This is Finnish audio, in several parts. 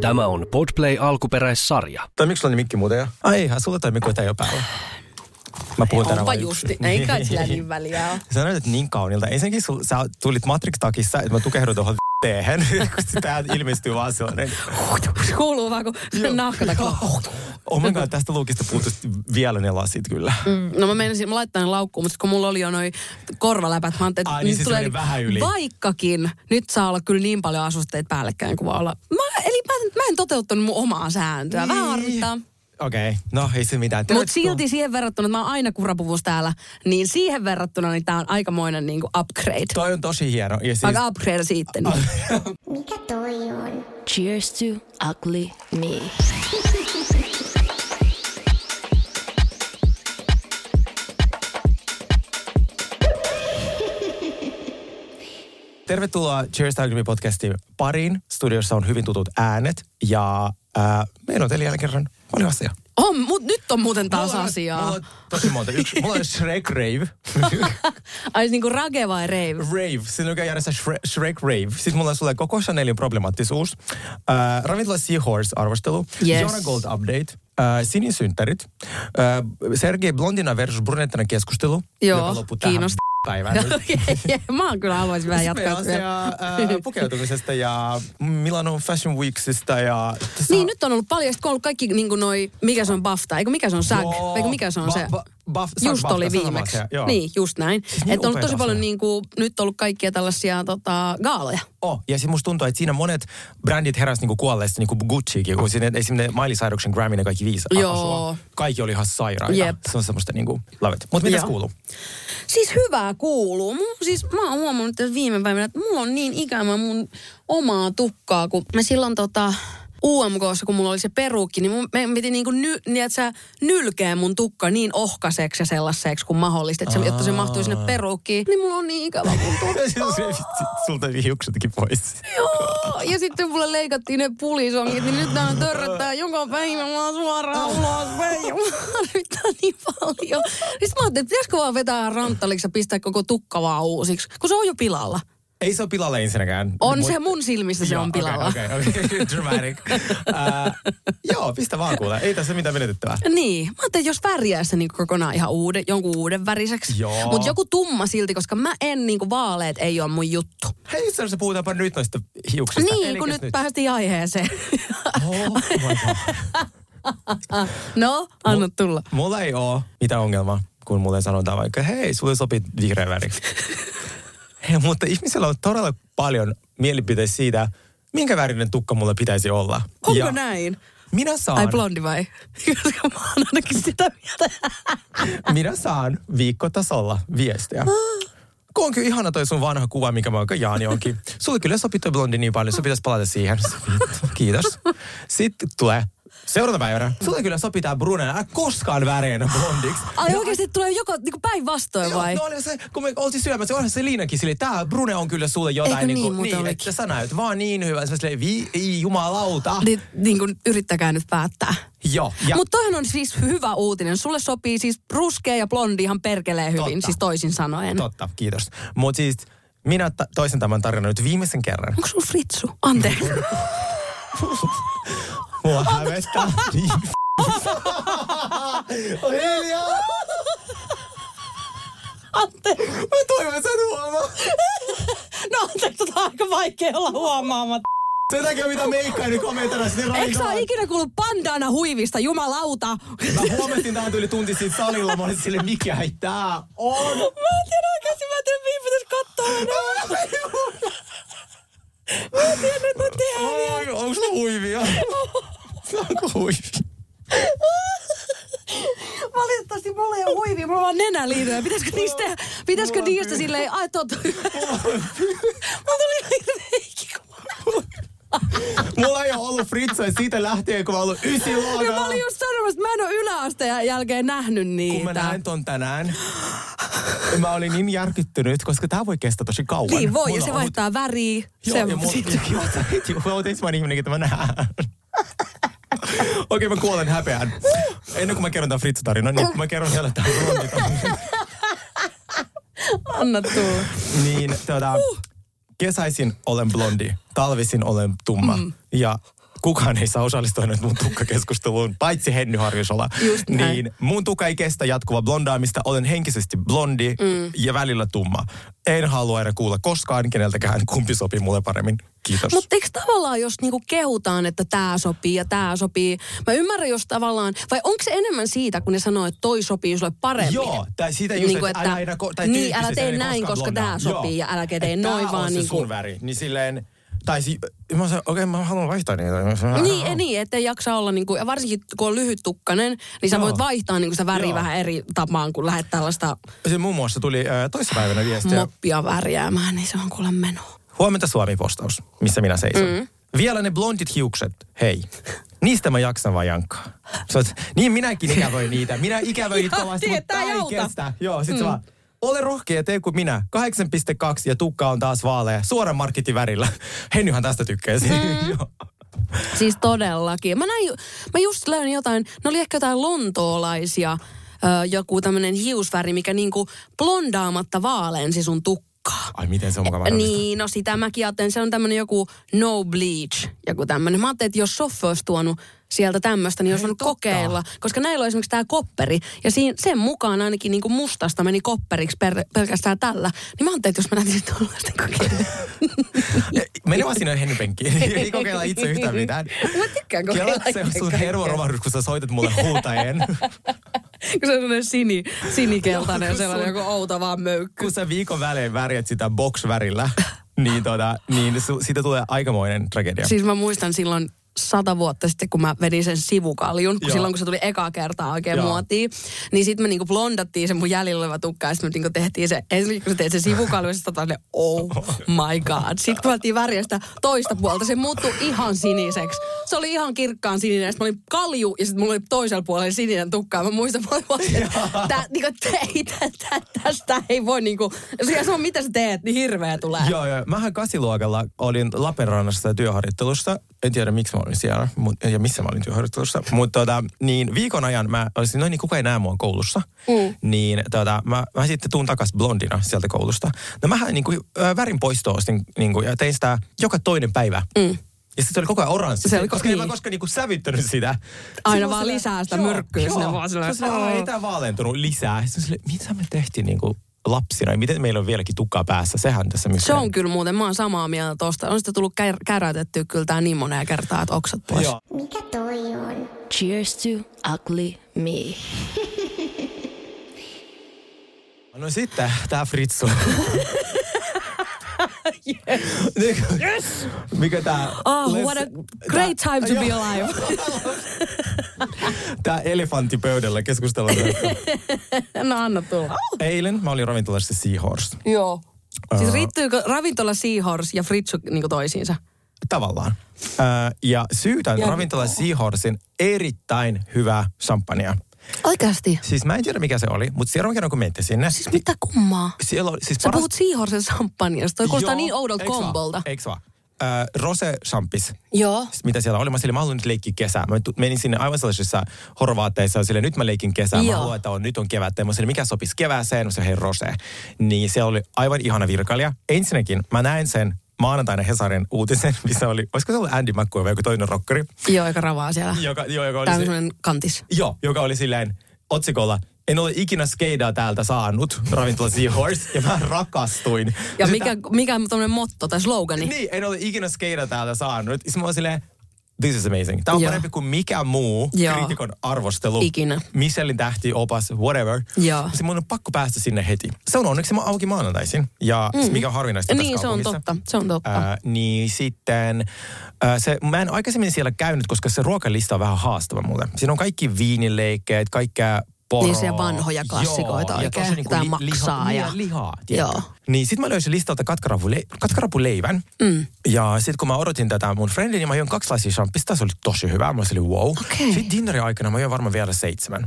Tämä on Podplay alkuperäissarja. Toimiko sulla mikki muuten jo? Ai ihan, sulla toimii kun jo päällä. Mä puhun tänään Onpa vain justi. Ei kai sillä niin väliä ole. Sä näytät niin kaunilta. Ensinnäkin sul, sä tulit Matrix-takissa, että mä tukehdun tuohon teehen, kun tää ilmestyy vaan sellainen. Kuuluu vaan kun nahkatakla. Oh my god, tästä luukista puuttuisi vielä ne lasit kyllä. Mm, No mä meinasin, mä laittain ne laukkuun, mutta kun mulla oli jo noi korvaläpät, mä ajattelin, että Ai niin, siis tulee vähän yli. Vaikkakin nyt saa olla kyllä niin paljon asusteita päällekkäin kuin voi olla. Mä, eli mä, mä en toteuttanut mun omaa sääntöä. Vähän Niin. harmittaa. Okei, okay. no ei se mitään. Mutta silti siihen verrattuna, että mä oon aina kurapuvus täällä, niin siihen verrattuna niin tää on aikamoinen niinku upgrade. Toi on tosi hieno. Ja siis, Aika upgrade siitä. Niin. Mikä toi on? Cheers to ugly me. Tervetuloa Cheers to Ugly Me podcastin pariin. Studiossa on hyvin tutut äänet ja ää, meillä on teille jälleen kerran paljon asiaa. On, mut nyt on muuten taas Mulla asiaa. Mulla on tosi monta. Yksi, mulla on Shrek Rave. Ai niinku rage vai rave? rave. Siinä on järjestää Shrek, Shrek Rave. Sitten mulla on sulle koko Chanelin problemaattisuus. Äh, ravintola Seahorse-arvostelu. Yes. Jona Gold Update. Äh, Sinisynttärit. Äh, Sergei Blondina versus Brunettina keskustelu. Joo, joka kiinnostaa. päivään. mä oon kyllä haluaisin vähän Sitten jatkaa. meillä on asiaa, äh, pukeutumisesta ja Milano Fashion Weeksista ja... tässä Niin, nyt on ollut paljon, sit kun on ollut kaikki niin kuin noi, mikä se on BAFTA, eikö mikä se on SAG, eikö mikä se on Ba- se? ba- SAG, Just oli viimeksi. asia, joo. Niin, just näin. niin Että on tosi paljon asioita. niin kuin, nyt ollut kaikkia tällaisia tota, gaaleja. Oh, ja sitten musta tuntuu, että siinä monet brändit heräsi niinku kuolleesta, niinku Guccikin, kun siinä esimerkiksi Miley Cyrusin Grammy ne kaikki viisi Joo. asua. Kaikki oli ihan sairaita. Jep. Se on semmoista niinku, love it. Mutta mitäs kuuluu? Siis hyvää kuuluu. Mun, siis mä oon huomannut tässä viime päivänä, että mulla on niin ikävä mun omaa tukkaa, kun mä silloin tota... UMKssa, kun mulla oli se peruukki, niin mun, piti niinku ny, niin, että sä nylkeä mun tukka niin ohkaiseksi ja sellaiseksi kuin mahdollista, että se, jotta se mahtuu sinne peruukkiin. Niin mulla on niin ikävä mun tukka. Sulta hiuksetkin pois. Joo, ja sitten mulle leikattiin ne pulisongit, niin nyt nää törröttää joka päivä vaan suoraan ulos. Harmittaa niin paljon. Sitten mä ajattelin, että pitäisikö vaan vetää ranttaliksi ja pistää koko tukka vaan uusiksi, kun se on jo pilalla. Ei se ole pilalla ensinnäkään. On Mut- se mun silmissä se Joo, on pilalla. Okei, okay, okei, okay. dramatic. uh, joo, pistä vaan kuule. Ei tässä mitään menetettävää. Niin, mä ajattelin, jos värjää se niin kokonaan ihan uuden, jonkun uuden väriseksi. Mutta joku tumma silti, koska mä en niin kuin vaaleet ei ole mun juttu. Hei, itse asiassa puhutaanpa nyt noista hiuksista. Niin, Elikäs kun nyt, päästiin aiheeseen. Oh no, anna tulla. Mulla ei ole mitään ongelmaa, kun mulle sanotaan vaikka, hei, sulle sopii vihreä väri. Hei, mutta ihmisillä on todella paljon mielipiteitä siitä, minkä värinen tukka mulla pitäisi olla. Onko ja näin? Minä saan, Ai blondi vai? Koska mä oon ainakin sitä mieltä. minä saan viikkotasolla viestiä. Kun on kyllä ihana toi sun vanha kuva, mikä mä oon Jaani onkin. Sulle kyllä sopii toi blondi niin paljon, sun pitäisi palata siihen. Kiitos. Sitten tulee seuraavana päivänä. Sulle kyllä sopii tää Brune, älä koskaan väreenä blondiksi. Ai Ja oikeasti tulee joko niinku päinvastoin vai? Joo, no oli se, kun me oltiin syömässä, onhan se Liinakin sille, tää Brune on kyllä sulle jotain. Eikö niin, kuin, muuten niin olikin? että sä näyt vaan niin hyvä. Sä silleen, vi, ei, jumalauta. Niin, niin kuin yrittäkää nyt päättää. Joo. Ja Mutta toihan on siis hyvä uutinen. Sulle sopii siis ruskea ja blondi ihan perkelee hyvin, Totta. siis toisin sanoen. totta, kiitos. Mutta siis minä ta- toisen tämän tarinan nyt viimeisen kerran. Onko sun fritsu? Anteeksi. Mua hävettää. niin. Hiljaa. Anteeksi. Mä toivon, että sä et huomaa. No anteeksi, tota on aika vaikea olla huomaamatta. Sen takia mitä meikkaa niin komentana sinne Eikö sä ole ikinä kuullut bandana huivista, jumalauta? Mä huomasin tähän tuli tunti siitä salilla. Mä olin sille, mikä ei tää on. Mä en tiedä oikeasti, mä en tiedä, mihin pitäisi katsoa enää. Mä en tiedä, että mä tehdään onko sulla huivia? Onko huivia? Valitettavasti mulla ei ole huivia, mulla on vaan nenäliinoja. Pitäisikö niistä, tehdä, pitäisikö niistä silleen, ai totta. Mulla tuli hirveä ikikuva. Mulla ei ole ollut fritsoja siitä lähtien, kun mä ollut ysi Ja mä luokalla. olin just sanomassa, että mä en ole yläasteen jälkeen nähnyt niitä. Kun mä näin ton tänään, mä olin niin järkyttynyt, koska tää voi kestää tosi kauan. Niin voi, ja Mulla se on ollut- vaihtaa väriä. Joo, se, ja mulla mä oon ensimmäinen ihminen, ketä mä näen. Okei, mä kuolen häpeään. Ennen kuin mä kerron tämän Fritz-tarinan, niin mä kerron vielä tämän anna tulla. Niin, tota, kesäisin olen blondi, talvisin olen tumma. Mm. Ja kukaan ei saa osallistua nyt mun tukkakeskusteluun, paitsi Henny Harjusola. Niin mun tukka ei kestä jatkuva blondaamista. Olen henkisesti blondi mm. ja välillä tumma. En halua enää kuulla koskaan keneltäkään, kumpi sopii mulle paremmin. Kiitos. Mutta eikö tavallaan, jos niinku kehutaan, että tämä sopii ja tämä sopii, mä ymmärrän, jos tavallaan, vai onko se enemmän siitä, kun ne sanoo, että toi sopii sulle paremmin? Joo, tai siitä just, Niinku, että, että- älä, aina, ko- tai niin, älä tee näin, koska tää sopii ja äläkä tee noin, vaan on se niinku- sun väri. Niin silleen, tai si- mä sanoin, okei, okay, mä haluan vaihtaa niitä. Niin, ei niin, ettei jaksa olla niinku, ja varsinkin kun on lyhyt tukkanen, niin sä Joo. voit vaihtaa niinku sitä väriä Joo. vähän eri tapaan, kun lähdet tällaista Se muun muassa tuli äh, toissapäivänä viestiä. moppia värjäämään, niin se on kuule menoa. Huomenta Suomi-postaus, missä minä seison. Mm. Vielä ne blondit hiukset, hei. Niistä mä jaksan vaan jankkaa. Sä oot, niin minäkin ikävöin niitä. Minä ikävöin kovasti, mutta tää ei kestä. Joo, sit mm. vaan, ole rohkea ja tee kuin minä. 8,2 ja tukka on taas vaalea. Suoran marketin värillä. Hennyhän tästä tykkäisi. Mm. Siis todellakin. Mä, näin, mä just löin jotain, ne oli ehkä jotain lontoolaisia, ö, joku tämmönen hiusväri, mikä niinku blondaamatta vaalensi sun tukkaa. Ai miten se on mukava mahdollista? Niin, no sitä mäkin ajattelin. Se on tämmönen joku no bleach, joku tämmönen. Mä ajattelin, että jos Soffe olisi tuonut sieltä tämmöistä, niin voinut totta. kokeilla. Koska näillä on esimerkiksi tämä kopperi. Ja siinä, sen mukaan ainakin niinku mustasta meni kopperiksi per, pelkästään tällä. Niin mä ajattelin, että jos mä näytin tuollaista kokeilla. Mene vaan sinne hennypenkkiin. Ei kokeilla itse yhtään mitään. Mä tykkään Kela, kokeilla se on sun kaikkea. hermoromahdus, kun sä soitat mulle huutaen. Kun se on sellainen sini, sinikeltainen sellainen sun- joku outo vaan möykky. kun sä viikon välein värjät sitä box-värillä, niin, tota, niin su, siitä tulee aikamoinen tragedia. Siis mä muistan silloin sata vuotta sitten, kun mä vedin sen sivukaljun, kun Joo. silloin kun se tuli ekaa kertaa oikein Joo. muotiin, niin sitten me niinku blondattiin se mun jäljellä oleva tukka ja sitten me niinku tehtiin se, ensin kun sä teet se sivukalju, ja sitten ne, oh my god. Sitten kun alettiin väriä sitä toista puolta, se muuttui ihan siniseksi. Se oli ihan kirkkaan sininen, sitten mä olin kalju, ja sitten mulla oli toisella puolella sininen tukka, ja mä muistan, mä olin että niinku, ei, tästä ei voi niinku, se on mitä sä teet, niin hirveä tulee. Joo, joo. Mähän kasiluokalla olin Lappeenrannassa työharjoittelussa. En tiedä, miksi mä olin siellä mut, ja missä mä olin työharjoittelussa. Mutta tota, niin viikon ajan mä olisin, no niin kuka ei näe mua koulussa. Mm. Niin tota, mä, mä sitten tuun takas blondina sieltä koulusta. No mähän niin kuin, värin poistoa ostin niin kuin, ja tein sitä joka toinen päivä. Mm. Ja sitten se oli koko ajan oranssi. Se oli koska niin. en mä koskaan niinku sävyttänyt sitä. Aina Silloin vaan lisää sitä myrkkyä sinne vaan Se silleen, on "Aa, ei tää vaalentunut lisää. Sitten mitä me tehtiin niinku lapsina? Miten meillä on vieläkin tukkaa päässä? Sehän tässä missä. Se on kyllä muuten, mä oon samaa mieltä tosta. On sitä tullut kär, käräytettyä kyllä tää niin moneen kertaa, että oksat pois. Joo. Mikä toi on? Cheers to ugly me. No sitten, tää Fritsu. yes. Mikä tää... Oh, Les- what a great time to be alive. Tää elefantti pöydällä keskustellaan. no anna tulla. Eilen mä olin ravintolassa Seahorse. Joo. Siis riittyykö ravintola Seahorse ja Fritsu niinku toisiinsa? Tavallaan. Ö, ja syytän Ja- ravintola Seahorsen erittäin hyvää champagnea. Oikeasti? Siis mä en tiedä mikä se oli, mutta seuraavan kerran kun menette sinne. Siis mitä kummaa? Siellä oli, siis Sä puhut Seahorsen champagneasta. Toi kuulostaa niin oudolta kombolta. Eiks vaan? Ö, Rose Champis. Joo. Sitten mitä siellä oli, mä silleen, mä haluan nyt leikkiä kesää. Mä menin sinne aivan sellaisissa horvaatteissa ja silleen, nyt mä leikin kesää. Mä Joo. haluan, että on, nyt on kevättä. Ja Mä silleen, mikä sopisi kevääseen? Mä silleen, hei Rose. Niin siellä oli aivan ihana virkailija. Ensinnäkin mä näin sen maanantaina Hesarin uutisen, missä oli, olisiko se ollut Andy McCoy vai joku toinen rockeri, Joo, aika ravaa siellä. joka, jo, joka oli Tää on se, semmoinen kantis. joo, joka oli silleen otsikolla, en ole ikinä skeidaa täältä saanut, ravintola Seahorse, ja mä rakastuin. Ja Se mikä, mikä on motto tai slogani? niin, en ole ikinä skeida täältä saanut. Sitten mä silleen, this is amazing. Tämä on Joo. parempi kuin mikä muu Joo. kriitikon arvostelu. Ikinä. Michelin tähti, opas, whatever. Joo. Sitten mun on pakko päästä sinne heti. Se on onneksi mä auki maanantaisin. Ja mm. mikä on harvinaista Niin, se on totta. Se on totta. Ää, niin sitten, ää, se, mä en aikaisemmin siellä käynyt, koska se ruokalista on vähän haastava mulle. Siinä on kaikki viinileikkeet, kaikkea poro. Niin, siellä vanhoja klassikoita Joo, ja oikein. tosi niinku Tää li- maksaa liha, ja- ja... lihaa, tiedätkö? Joo. Niin sit mä löysin listalta katkarapuleivän. katkarapuleivän. Mm. Ja sit kun mä odotin tätä mun friendin, niin mä join kaksilaisia champista. Se oli tosi hyvä. Mä olin wow. Okei. Sitten dinnerin aikana mä join varmaan vielä seitsemän.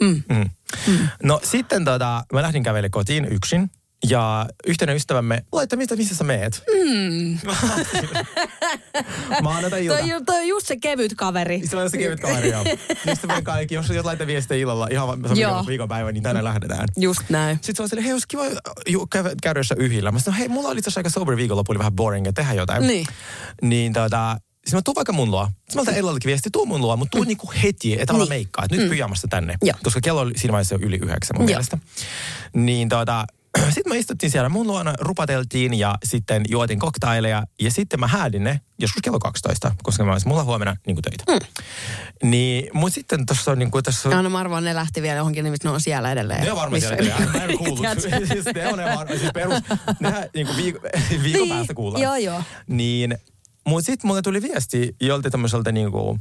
Mm. Mm. Mm. No sitten tota, mä lähdin kävelemään kotiin yksin. Ja yhtenä ystävämme, laittaa mistä, missä sä meet? Mm. Maanantai-ilta. Toi, toi on just se kevyt kaveri. Se on se kevyt kaveri, joo. Ystävän kaikki, jos jos laittaa viestiä illalla, ihan vaan- viikon, viikonpäivä, niin tänään lähdetään. Just näin. Sitten se on silleen, hei, olisi kiva ju- käydä, käydä jossain yhillä. Mä sanoin, hei, mulla oli tässä aika sober viikonloppu, oli vähän boring, että tehdä jotain. Niin. Niin tota, siis mä tuun vaikka mun luo. Sitten mä otan Ellallekin viesti, tuu mun luo, mutta tuu niinku heti, että olla Niin. meikkaa. Että nyt pyjamasta tänne. Joo. Koska kello oli siinä vaiheessa jo yli yhdeksän mun Joo. mielestä. Niin tota, sitten me istuttiin siellä mun luona, rupateltiin ja sitten juotin koktaileja. Ja sitten mä häädin ne joskus kello 12, koska mä olisin mulla huomenna niin töitä. Mm. Niin, mut sitten tuossa on niin kuin, tässä Ja no mä arvoin, ne lähti vielä johonkin, niin ne on siellä edelleen. ne on varmaan siellä edelleen. Mä en kuullut. Siis ne on ne varmaan, siis perus, nehän niin kuin viikon, viikon Niin, päästä kuullaan. joo, joo. Niin, mutta sitten mulle tuli viesti joltain tämmöiseltä niin kuin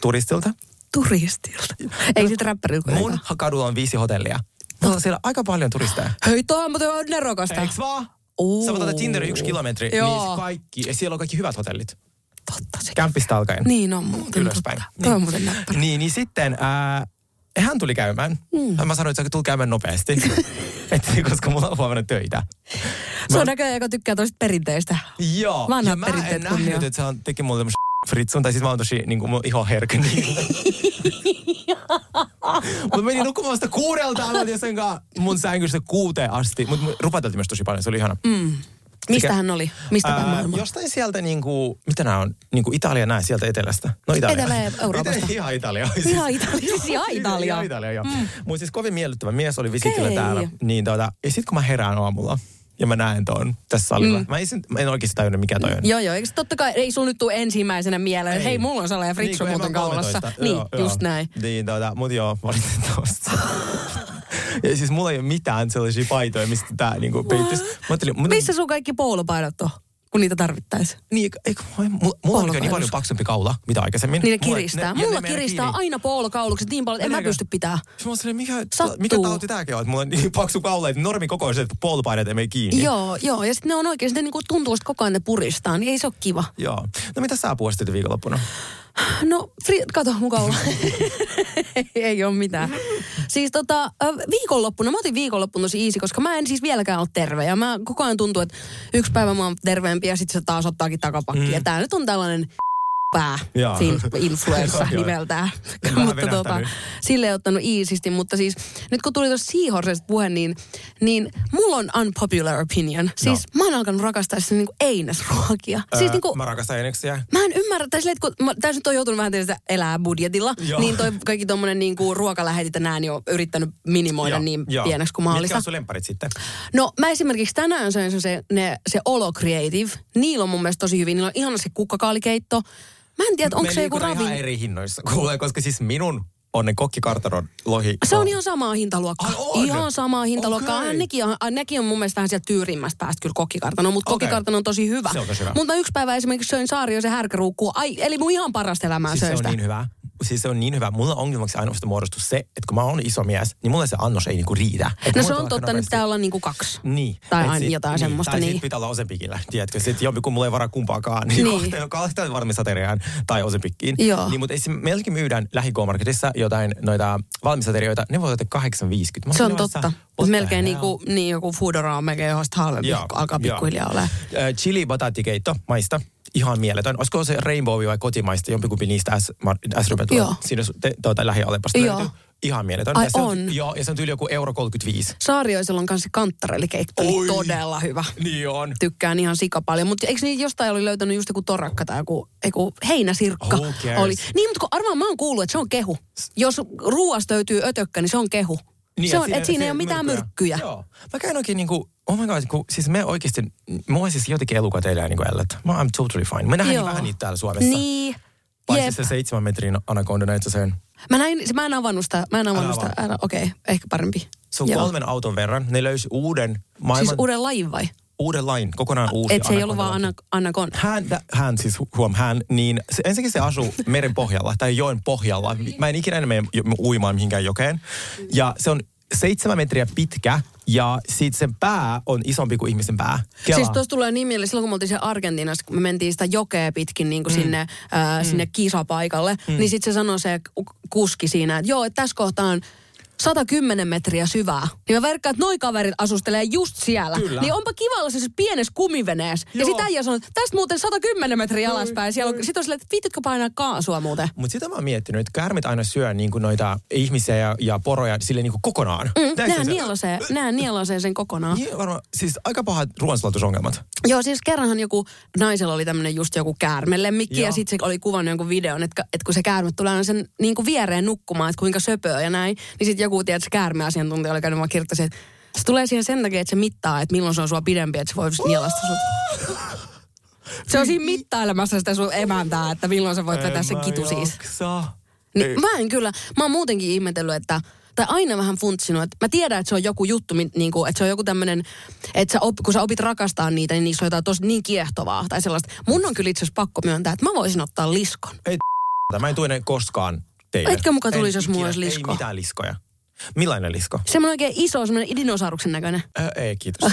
turistilta. Turistilta. Ei sit räppäriltä. Mun kadulla on viisi hotellia. On siellä aika paljon turisteja. Hei, tuo on muuten nerokasta. Eiks vaan? Uu. Sä otat Tinderin yksi kilometri, Joo. niin kaikki, ja siellä on kaikki hyvät hotellit. Totta se. Kämpistä alkaen. Niin on muuten Ylöspäin. totta. Toi on muuten näppärä. Niin, niin sitten ää, hän tuli käymään. Mm. Mä sanoin, että tuli käymään nopeasti. Et, koska mulla on huomenna töitä. Se on näköjään, joka tykkää toista perinteistä. Joo. Vanhat ja mä en nähnyt, että se on, teki mulle tämmöisen fritsun, tai siis mä oon tosi niin kuin iho herkkä. Niin. Mutta menin nukkumaan vasta kuudelta, aloitin sen kanssa mun sängystä kuuteen asti. Mutta rupateltiin myös tosi paljon, se oli ihana. Mm. Mistä hän oli? Mistä päin maailmaa? jostain sieltä niinku, mitä nämä on, niinku Italia näin sieltä etelästä. No Italia. Etelä-Euroopasta. Ihan Italia. Ihan Italia, siis ihan Italia. Ihan Italia, joo. Mm. Mutta siis kovin miellyttävä mies oli visitillä Okei. täällä. Niin tota, ja sitten kun mä herään aamulla ja mä näen ton tässä salilla. Mm. Mä, en, mä en oikeasti tajunnut, mikä toi on. Joo, joo. Eikö se totta kai, ei sun nyt tule ensimmäisenä mieleen, Ei. hei, mulla on sellainen fritsu en muuten kaulassa. 13. Niin, Joo, just joo. näin. Niin, tota, mut joo, valitettavasti. ja siis mulla ei ole mitään sellaisia paitoja, mistä tää niinku mun- Missä sun kaikki poolopaidot on, kun niitä tarvittaisiin? Niin, eikö, mulla, mulla on niin paljon paksumpi kaula, mitä aikaisemmin. Niin ne Mulla- kiristää. ja Mulla menee kiristää kiinni. aina poolokaulukset niin paljon, että en mä pysty pitää. Sitten mä mikä, Sattuu. mikä tauti tääkin on, että mulla on niin paksu kaula, että normikokoiset puolipaineet ei mene kiinni. Joo, joo. Ja sitten ne on oikein, ne niinku tuntuu, että koko ajan ne puristaa, niin ei se ole kiva. Joo. No mitä sä puolistit viikonloppuna? No, fri, kato mun kaula. ei ole mitään. Siis tota, viikonloppuna, mä otin viikonloppuna tosi easy, koska mä en siis vieläkään ole terve. Ja mä koko ajan tuntuu, että yksi päivä mä oon terveempi ja sitten se taas ottaakin takapakki. Mm. Ja tää nyt on tällainen pää influenssa nimeltään. Mutta tota, sille ei ottanut easisti. Mutta siis nyt kun tuli tuosta Seahorsesta puhe, niin, niin mulla on unpopular opinion. Siis mä oon alkanut rakastaa sitä niinku einesruokia. Siis Öö, niinku, Mä rakastan eneksiä. Mä en ymmärrä, tai silleen, kun mä, tässä nyt on joutunut vähän tietysti elää budjetilla, Joo. niin toi kaikki tommonen niinku ruokalähetit ja nää, niin on yrittänyt minimoida Joo, niin joo. pieneksi kuin Mitkä mahdollista. on sun lemparit sitten? No mä esimerkiksi tänään söin se, ne, se Olo Creative. Niillä on mun mielestä tosi hyvin. Niillä on ihana se kukkakaalikeitto. Mä en tiedä, onko se joku ravin... ihan eri hinnoissa, kuulee, koska siis minun on ne kokkikartaron lohi. Se on ihan samaa hintaluokkaa. On? Ihan samaa hintaluokkaa. Okay. Nekin, on, nekin on mun mielestä vähän sieltä tyyrimmästä päästä kyllä kokkikartano, mutta Okei. kokkikartano on tosi hyvä. Se on tosi hyvä. Mutta yksi päivä esimerkiksi söin Saarioisen härkäruukkua. Ai, eli mun ihan parasta elämää Siis söin se on sitä. niin hyvä. Siis se on niin hyvä. Mulla ongelmaksi ainoastaan muodostuu se, että kun mä oon iso mies, niin mulle se annos ei niinku riitä. Et No se on totta, nyt pitää olla niinku kaksi. Niin. Tai aina jotain niin. semmoista, Tai niin. sit pitää olla osepikillä, tiedätkö? Sitten jompi, kun mulla ei varaa kumpaakaan, niin, Niin. niin. kahteen valmisateriaan tai osepikkiin. Joo. Niin, mutta meilläkin myydään lähikomarketissa jotain noita valmisaterioita, ne voi olla 8,50. Mä Se on totta. Mutta melkein hell? niinku, niin joku Foodora on melkein johon halvempi, alkaa pikkuhiljaa olemaan. Ö, Chili batattikeitto, maista. Ihan mieletön. Olisiko se Rainbow vai kotimaista, jompikumpi niistä S, s Joo. Siinä te, tuota, lähialepasta Joo. löytyy. Ihan mieletön. Ai ja se on? Joo, ja se on tyyli joku euro 35. Saarioisella on kanssa kanttarellikeitto, Oi. todella hyvä. Niin on. Tykkään ihan sika paljon. Mutta eikö niin jostain oli löytänyt just joku torakka tai joku, joku heinäsirkka? Who cares? Oli. Niin, mutta kun arvaan mä oon kuullut, että se on kehu. Jos ruuasta löytyy ötökkä, niin se on kehu. Niin, se on, että siinä ei ole mitään myrkkyjä. Joo. Mä käyn oikein niinku, oh my god, kun, siis me oikeasti, mua siis jotenkin elukat elää niinku ellät. Mä I'm totally fine. Me nähdään niin vähän niitä täällä Suomessa. Niin. Paitsi Jep. se seitsemän metrin anakonda näitä sen. Mä, näin, mä en avannut sitä. Mä en avannut sitä. Okei, okay, ehkä parempi. Se on kolmen auton verran. Ne löysi uuden maailman, Siis uuden lajin vai? Uuden lain, kokonaan uusi Et se ei ollut vaan anna, anakonda. Hän, hän siis hu- huom, hän, niin se, ensinnäkin se asuu meren pohjalla tai joen pohjalla. Mä en ikinä enää mene uimaan mihinkään jokeen. Ja se on seitsemän metriä pitkä ja sit sen pää on isompi kuin ihmisen pää. Kelaa. Siis tuossa tulee niin mieleen, silloin kun me oltiin siellä Argentiinassa, kun me mentiin sitä jokea pitkin niin kuin mm. sinne, ää, mm. sinne kisapaikalle, mm. niin sitten se sanoi se ku- kuski siinä, että joo, että tässä kohtaa on 110 metriä syvää. Niin mä verkkaan, että noi kaverit asustelee just siellä. Kyllä. Niin onpa kiva olla se pienessä kumiveneessä. Ja Joo. sitä äijä sanoo, että tästä muuten 110 metriä alaspäin. Siellä on, sit on silleen, että viitytkö painaa kaasua muuten? Mutta sitä mä oon miettinyt, että käärmet aina syö niin kuin noita ihmisiä ja, ja poroja sille niin kuin kokonaan. Mm, se? nielasee, nehän nielasee sen kokonaan. Niin, varmaan, siis aika pahat ruoansulautusongelmat. Joo, siis kerranhan joku naisella oli tämmöinen just joku käärmelemmikki ja sitten se oli kuvannut jonkun videon, että, että kun se käärme tulee sen niin kuin viereen nukkumaan, että kuinka söpöä ja näin, niin sitten joku tiedät, se käärmeasiantuntija oli käynyt vaan kirjoittaisi, että se tulee siihen sen takia, että se mittaa, että milloin se on sua pidempi, että se voi nielasta sut. Se on siinä mittailemassa sitä sun emäntää, että milloin sä voit vetää sen En mä kitu siis. Niin Ei. mä en kyllä, mä oon muutenkin ihmetellyt, että tai aina vähän funtsinut, että mä tiedän, että se on joku juttu, niin kuin, että se on joku tämmöinen, että sä op, kun sä opit rakastaa niitä, niin niissä on jotain tosi niin kiehtovaa tai sellaista. Mun on kyllä itse asiassa pakko myöntää, että mä voisin ottaa liskon. Mä en tue ne koskaan teille. Etkö muka En tulisi, jos mulla olisi lisko? Ei mitään liskoja. Millainen lisko? Semmoinen oikein iso, semmoinen dinosauruksen näköinen. Äh, ei, kiitos.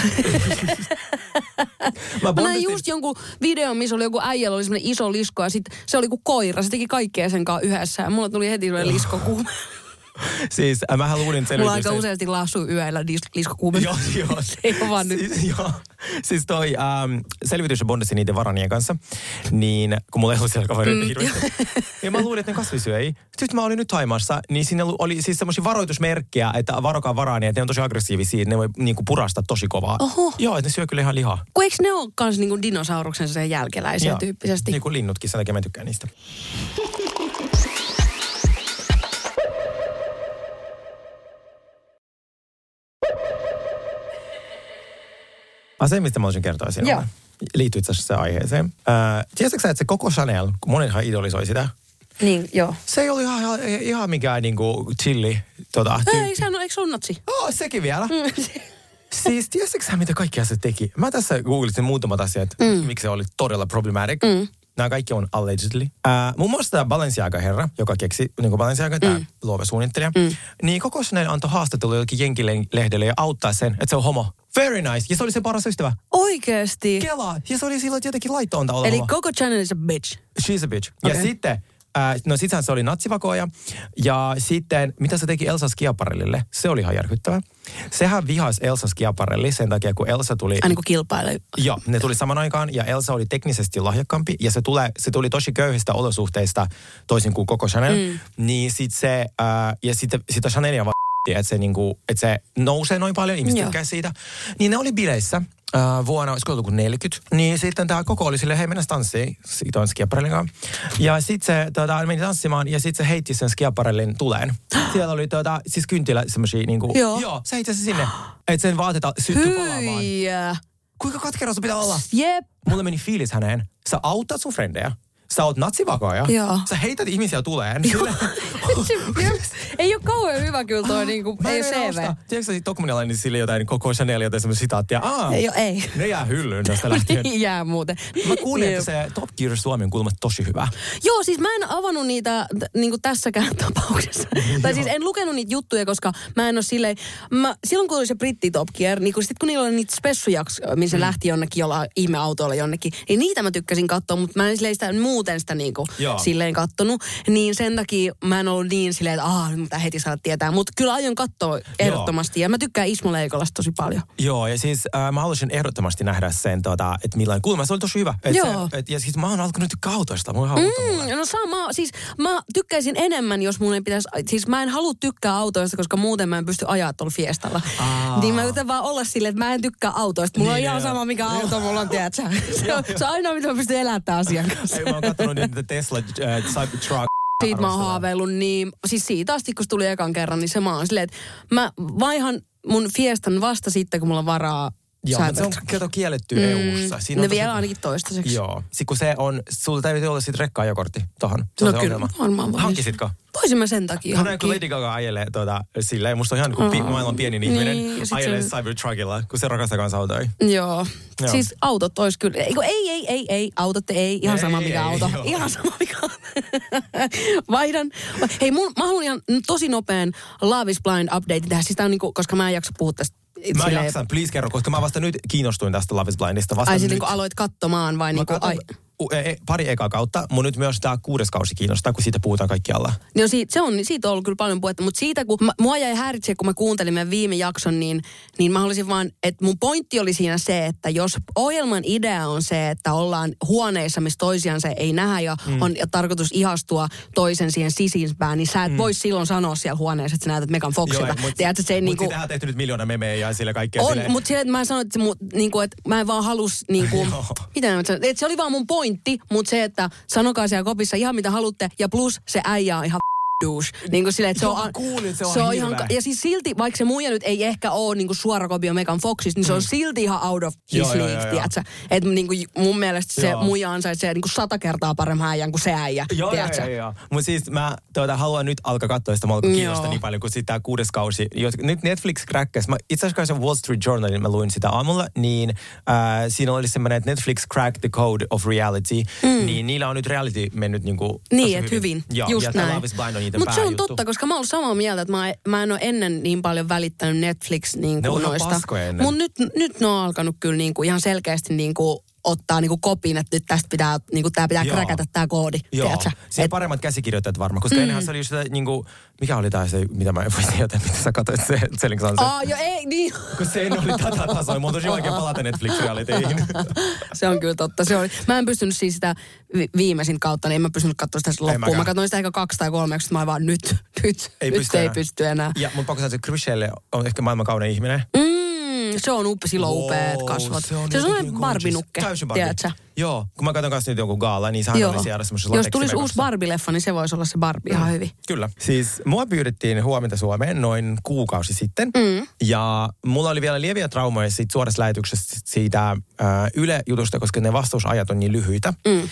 mä Mä näin just jonkun videon, missä oli joku äijällä oli semmoinen iso lisko ja sit se oli kuin koira. Se teki kaikkea sen kanssa yhdessä ja mulla tuli heti semmoinen liskokuume. Siis äh, mähän luulin Mulla aika useasti laasuu yöllä dis-. Joo, joo. Se ei ole vaan nyt. Siis, joo. siis toi ähm, selvitys ja bondasi niiden varanien kanssa, niin kun mulla ei ollut siellä kavereita mm, hirveästi. ja mä luulin, että ne kasvisyöjiä. Sitten mä olin nyt Taimassa, niin siinä oli siis semmoisia varoitusmerkkejä, että varokaa varaania, että ne on tosi aggressiivisia, ne voi niinku purasta tosi kovaa. Oho. Joo, että ne syö kyllä ihan lihaa. Kun eikö ne ole kans niinku dinosauruksen sen jälkeläisiä Joo. tyyppisesti? Niin kuin linnutkin, sen takia mä tykkään niistä. Asia, mistä mä olisin kertoa sinulle. Joo. Liittyy itse asiassa aiheeseen. Äh, tiesitkö sä, että se koko Chanel, kun monenhan idolisoi sitä, Niin, joo. se ei ollut ihan, ihan, ihan mikään niinku chilli tota, Ei, sehän on, eikö se ole natsi? Oh, sekin vielä. Mm. Siis tiesitkö sä, mitä kaikkea se teki? Mä tässä googlistin muutamat asiat, mm. miksi se oli todella problematic. Mm. Nämä kaikki on allegedly. Uh, muun muassa tämä Balenciaga-herra, joka keksi niin kuin Balenciaga, tämä mm. luova suunnittelija, mm. niin koko Chanel antoi haastattelu jollekin jenkilehdelle ja auttaa sen, että se on homo. Very nice. Ja se oli sen paras ystävä. Oikeesti? Kela. Ja se oli silloin jotenkin laittoonta olla Eli homo. koko channel is a bitch. She's a bitch. Ja Okei. sitten, no sittenhän se oli natsivakoja. Ja sitten, mitä se teki Elsa Schiaparellille? Se oli ihan järkyttävä. Sehän vihasi Elsa Schiaparelli sen takia, kun Elsa tuli... Aina kun kilpailee. Joo, ne tuli saman aikaan ja Elsa oli teknisesti lahjakkaampi ja se, tulee, se tuli tosi köyhistä olosuhteista toisin kuin koko Chanel. Mm. Niin sit se, ää, ja sitten sitä Chanelia va- että se, niinku, että se nousee noin paljon, ihmiset tykkää siitä. Niin ne oli bileissä ää, vuonna, olisiko ollut kuin 40. Niin sitten tämä koko oli silleen, hei mennään tanssiin, siitä on Schiaparellin kanssa. Ja sitten se tota, meni tanssimaan ja sitten se heitti sen Schiaparellin tuleen. Siellä oli tota, siis kynttilä semmosia niinku, Joo. joo se heitti se sinne. Että sen vaateta syttyi palaamaan. Kuinka katkera pitää olla? Jep. Mulle meni fiilis häneen. Sä autat sun frendejä. Sä oot natsivakoja. Joo. Sä heität ihmisiä tuleen. Ei ole kauhean hyvä kyllä toi niinku, Mä ei CV. Tiedätkö sä niin sille jotain koko Chanel jotain semmoista sitaattia? Aa, Ei ei. Ne jää hyllyyn tästä lähtien. Niin jää muuten. Mä kuulin, että se Top Gear Suomi on kuulemma tosi hyvä. Joo, siis mä en avannut niitä niin kuin tässäkään tapauksessa. tai siis en lukenut niitä juttuja, koska mä en ole silleen... Mä, silloin kun oli se britti Top Gear, niin kun, sit kun niillä oli niitä spessujaksoja, missä se lähti jonnekin jollain ihmeautoilla jonnekin, niin niitä mä tykkäsin katsoa, mutta mä en silleen sitä, muuten sitä niin kuin Joo. silleen kattonut. Niin sen takia mä en ollut niin silleen, että aah, mitä heti saada tietää. Mutta kyllä aion katsoa ehdottomasti. Ja mä tykkään Ismo Leikolasta tosi paljon. Joo, ja siis äh, mä haluaisin ehdottomasti nähdä sen, tota, että millainen kuulma. Se oli tosi hyvä. Et Joo. Se, et, ja siis mä oon alkanut tykkää autoista. Mä mm. No sama, siis mä tykkäisin enemmän, jos mun ei pitäisi, siis mä en halua tykkää autoista, koska muuten mä en pysty ajaa tuolla fiestalla. Aa. Niin mä yritän vaan olla silleen, että mä en tykkää autoista. Mulla Niin, on ihan joo. sama, mikä auto mulla on, tiedätkö? Se on, se on ainoa, mitä mä pystyn elättämään asian kanssa. Ei, mä oon katsonut niitä Tesla äh, Cybertruck. Siitä mä oon haaveillut niin, siis siitä asti kun se tuli ekan kerran, niin se mä oon silleen, että mä vaihan mun fiestan vasta sitten, kun mulla on varaa Joo, se on kato kielletty mm, EU-ssa. Siinä Ne on tosi- vielä ainakin toistaiseksi. Joo. Sitten kun se on, sulla täytyy olla sitten rekka-ajokortti tohon. Se No on kyllä, ongelma. varmaan vois. Hankisitko? Voisin mä sen takia Hän kun hankkia. Lady Gaga ajelee tuota, silleen, musta on ihan kuin pi- maailman pienin ihminen, Niin, ja sit ajelee se- Cybertruckilla, kun se rakastaa kanssa autoja. Joo. Joo. Siis autot olisi kyllä, ei, kun ei, ei, ei, ei, autot ei, ihan Ei, sama mikä ei, auto. joo. Ihan sama mikä auto. Vaihdan. Hei, mun, mä haluan ihan tosi nopean Love is Blind update tehdä, siis tää on niinku, koska mä en jaksa puhua tästä. Mä silleen- jaksan, please kerro, koska mä vasta nyt kiinnostuin tästä Love is Blindista. Vasta Ai nyt. sitten kun aloit katsomaan vai Mä niinku, katon, ai, pari ekaa kautta, mun nyt myös tämä kuudes kausi kiinnostaa, kun siitä puhutaan kaikkialla. Niin on siitä, se on, siitä on ollut kyllä paljon puhetta, mutta siitä kun mä, mua jäi häiritse, kun mä kuuntelin meidän viime jakson, niin, niin mä haluaisin vaan, että mun pointti oli siinä se, että jos ohjelman idea on se, että ollaan huoneissa, missä toisiansa ei nähdä ja mm. on ja tarkoitus ihastua toisen siihen sisimpään, niin sä et mm. voi silloin sanoa siellä huoneessa, että sä näytät Megan Foxilta. mutta se mut niinku, siitähän on tehty nyt miljoona memeä ja sille kaikkea. on, mutta että mä sanoin, että, se mu, niinku, että mä en vaan halus, niinku, mitä mä sanon, että se oli vaan mun pointti, mutta se, että sanokaa siellä kopissa ihan mitä haluatte, ja plus se äijä on ihan douche. Niin kuin silleen, että se on, mä kuulin, se on se on ihan, ja siis silti, vaikka se muija nyt ei ehkä ole niin kuin suora kopio Megan Foxista, niin se on silti ihan out of his Mm. Joo, league, joo, tiedätkö? Että niin kuin mun mielestä se Joo. muija ansaitsee niin kuin sata kertaa paremman äijän kuin se äijä, Joo, joo, tiedätkö? joo, joo. Mutta siis mä tuota, haluan nyt alkaa katsoa sitä, mä alkoi kiinnostaa niin paljon, sitten tämä kuudes kausi. Nyt Netflix crackas. Mä, itse asiassa Wall Street Journalin mä luin sitä aamulla, niin äh, siinä oli semmoinen, että Netflix cracked the code of reality. Mm. Niin niillä on nyt reality mennyt niinku Niin, tosi että hyvin. Joo, Just ja näin. Love is Blind on niiden Mutta se on totta, koska mä oon samaa mieltä, että mä, mä en ole ennen niin paljon välittänyt Netflix niin Ne kuin ihan noista. Mutta nyt, nyt ne on alkanut kyllä niin kuin ihan selkeästi niin kuin ottaa niin kuin kopin, että nyt tästä pitää, niin kuin tää pitää Joo. kräkätä tämä koodi. Joo, tiedätkö? siinä Et- paremmat käsikirjoittajat varmaan, koska mm. ennenhän se oli just sitä, niinku, mikä oli tämä se, mitä mä en voi tietää, mitä sä katsoit se Selling Sunset. Aa, jo ei, niin. Kun se oli tätä tasoa, mun on tosi vaikea palata Netflix-realityihin. se on kyllä totta. Se oli. Mä en pystynyt siis sitä vi- viimeisin kautta, niin en mä pystynyt katsoa sitä loppuun. mäkään. Mä katsoin sitä ehkä kaksi tai kolme, koska mä olin vaan nyt, nyt, Ei nyt pysty ei enää. pysty enää. Ja mun pakko sanoa, että Chriselle on ehkä maailman kaunein ihminen. Mm, se on upe, sillä on upeat kasvot. Se on, jotenkin sellainen gorgeous. barbinukke, Täysin tiedätkö? Joo, kun mä katson kanssa nyt jonkun gaala, niin sehän Joo. oli siellä semmoisessa Jos tulisi uusi Barbie-leffa, niin se voisi olla se Barbie ihan hyvin. Kyllä. Siis mua pyydettiin huomenta Suomeen noin kuukausi sitten. Mm. Ja mulla oli vielä lieviä traumoja siitä suorassa lähetyksessä siitä äh, Yle-jutusta, koska ne vastausajat on niin lyhyitä. Mm.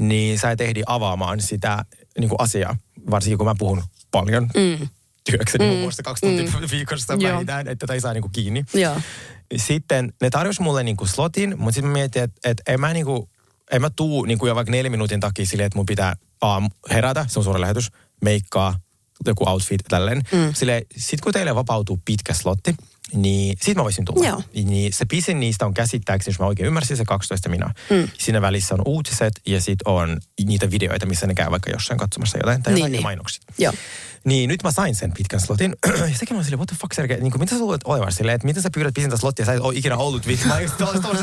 Niin sä et ehdi avaamaan sitä niin kuin asiaa, varsinkin kun mä puhun paljon. Mm. Työkseni mm. muun kaksi tuntia mm. viikossa vähintään, että tätä ei saa niin kuin kiinni. Joo. Sitten ne tarjosi mulle niinku slotin, mutta sitten mä mietin, että et en mä niinku, en mä tuu niinku jo vaikka neljän minuutin takia silleen, että mun pitää aamu herätä, se on suora lähetys, meikkaa, joku outfit tälleen. Mm. Silleen, sit kun teille vapautuu pitkä slotti, niin sit mä voisin tulla. Joo. Niin se pisin niistä on käsittääkseni, jos mä oikein ymmärsin, se 12 minä. Mm. Siinä välissä on uutiset ja sit on niitä videoita, missä ne käy vaikka jossain katsomassa jotain tai Niin, jotain niin. mainoksia. Joo. Niin nyt mä sain sen pitkän slotin. Ja sekin olin silleen, what the fuck Sergei, niin kuin, mitä sä luulet olevasi silleen, että miten sä pyydät pisintä slottia, sä et ole ikinä ollut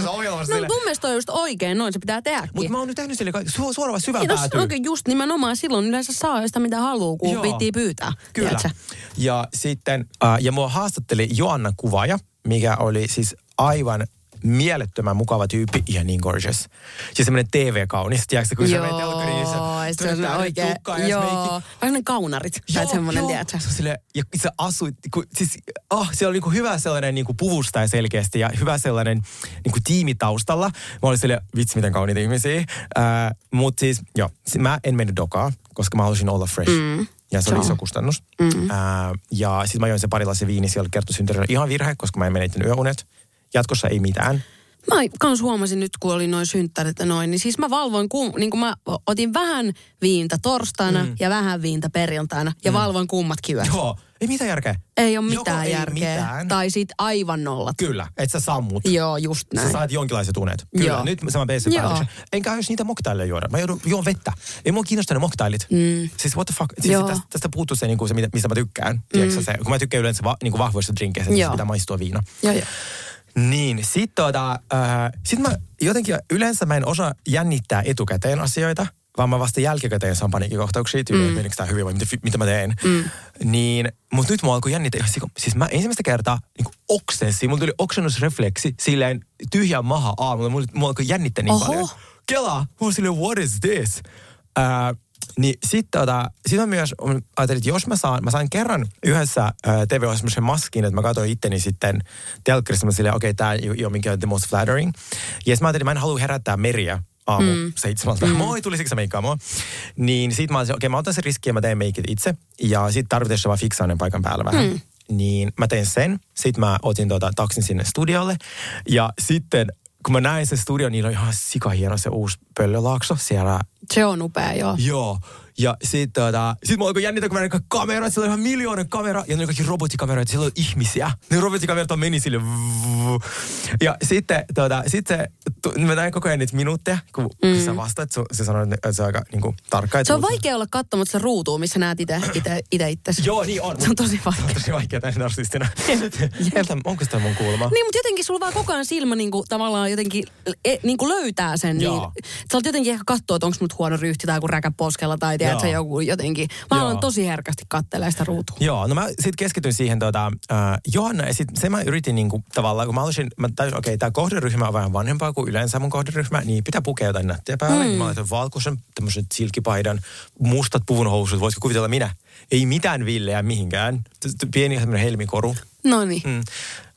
ohjelmassa No mun mielestä on just oikein, noin se pitää tehdäkin. Mutta mä oon nyt tehnyt silleen, kaikki- su- suoraan syvään Niin, no, päätyyn. oikein just nimenomaan silloin yleensä saa sitä mitä haluaa, kun Joo. viittii pyytää. Kyllä. tiedätkö? Ja sitten, äh, ja mua haastatteli Joanna Kuvaaja, mikä oli siis aivan mielettömän mukava tyyppi ja niin gorgeous. Siis semmoinen TV-kaunis, tiedätkö, kun sä menet telkkariin, niin Joo, sä ja se on oikein, ja joo. Vähän kaunarit, tai semmoinen, tiedätkö? Se silleen, ja sä asuit, kun, siis, oh, siellä oli niinku hyvä sellainen niinku puvustaja selkeästi ja hyvä sellainen niinku tiimi taustalla. Mä olin silleen, vitsi miten kauniita ihmisiä. Äh, Mutta siis, joo, mä en mennyt dokaa, koska mä halusin olla fresh. Mm. Ja se oli iso kustannus. Mm. Äh, ja sitten mä join sen pari lasia viini siellä kertosynttärillä. Ihan virhe, koska mä en menettänyt yöunet. Jatkossa ei mitään. Mä kans huomasin nyt, kun oli noin synttärit ja noin, niin siis mä valvoin, kum, niin kuin mä otin vähän viintä torstaina mm. ja vähän viintä perjantaina ja mm. valvoin kummatkin yöt. Joo, ei mitään järkeä. Ei ole Joko mitään ei järkeä. mitään. Tai sit aivan nollat. Kyllä, että sä sammut. Joo, just näin. Sä saat jonkinlaiset unet. Kyllä, Joo. nyt mä pääsen Joo. päätöksen. Enkä jos niitä moktaileja juoda. Mä joudun juon vettä. Ei mua kiinnosta ne moktailit. Mm. Siis what the fuck. Siis Joo. tästä, tästä puuttuu se, niinku, se mitä- mistä mä tykkään. Mm. Se, kun mä tykkään yleensä va, niinku vahvoista drinkeistä, niin pitää maistua viina. Joo, joo. Niin, sit tota, äh, sit mä jotenkin yleensä mä en osaa jännittää etukäteen asioita, vaan mä vasta jälkikäteen saan paniikkikohtauksia, tyyliin, mm. menikö tää hyvin vai mitä, mitä mä teen. Mm. Niin, mutta nyt mua alkoi jännittää, ihan siku- siis mä ensimmäistä kertaa niin oksensin, mulla tuli oksennusrefleksi silleen tyhjä maha aamulla, mulla, mulla alkoi jännittää niin Oho. paljon. Kela, mä olin silleen, what is this? Äh, niin sitten tota, sit mä myös ajattelin, että jos mä saan, mä sain kerran yhdessä tv semmoisen maskin, että mä katsoin itteni sitten telkkarissa, mä silleen, okei, okay, tää ei ole mikään the most flattering. Ja sitten mä ajattelin, mä en halua herättää meriä aamu mm. seitsemältä. Mm. Moi, tulisitko sä meikkaa mua? Niin sit mä olisin, okei, okay, mä otan sen riski ja mä teen meikit itse. Ja sit tarvitessa vaan fiksaan ne paikan päällä vähän. Mm. Niin mä tein sen. Sitten mä otin tota, taksin sinne studiolle. Ja sitten kun mä näin sen studion, niillä on ihan sikahieno se uusi Pöllölaakso siellä Se on upea, joo. Joo. Ja sit, tota, sit mulla alkoi jännittää, kun mä näin kamerat, siellä oli ihan miljoona kamera, ja ne oli kaikki robottikameroita, siellä oli ihmisiä. Ne robottikamerat on meni sille. Ja sitten, tota, sit se, tu, mä näin koko ajan niitä minuutteja, kun, mm. kun sä vastaat, se, se sanoi, että se on aika niinku, tarkka. Se on vaikea olla katsomatta sitä ruutua, missä näet itse ite, ite. Joo, niin on. Se on tosi On vaikea. tosi vaikea näin narsistina. Onko sitä mun kuulma? Niin, mutta jotenkin sulla vaan koko ajan silmä niinku, tavallaan jotenkin e, niinku löytää sen. Niin, Joo. sä olet jotenkin ehkä katsoa, että onko mut huono ryhti tai kun räkä poskella tai tiedät sä Joo. joku jotenkin. Mä alan tosi herkästi kattelee sitä ruutua. Joo, no mä sitten keskityin siihen tota, äh, Johanna, ja sit se mä yritin niinku tavallaan, kun mä halusin, mä tajusin, okei, okay, tämä kohderyhmä on vähän vanhempaa kuin yleensä mun kohderyhmä, niin pitää pukea jotain nättiä päälle. Mm. Mä laitoin valkoisen tämmöisen silkkipaidan, mustat puvunhousut, voisiko kuvitella minä? Ei mitään villejä mihinkään. Pieni semmoinen helmikoru. No niin. Mm.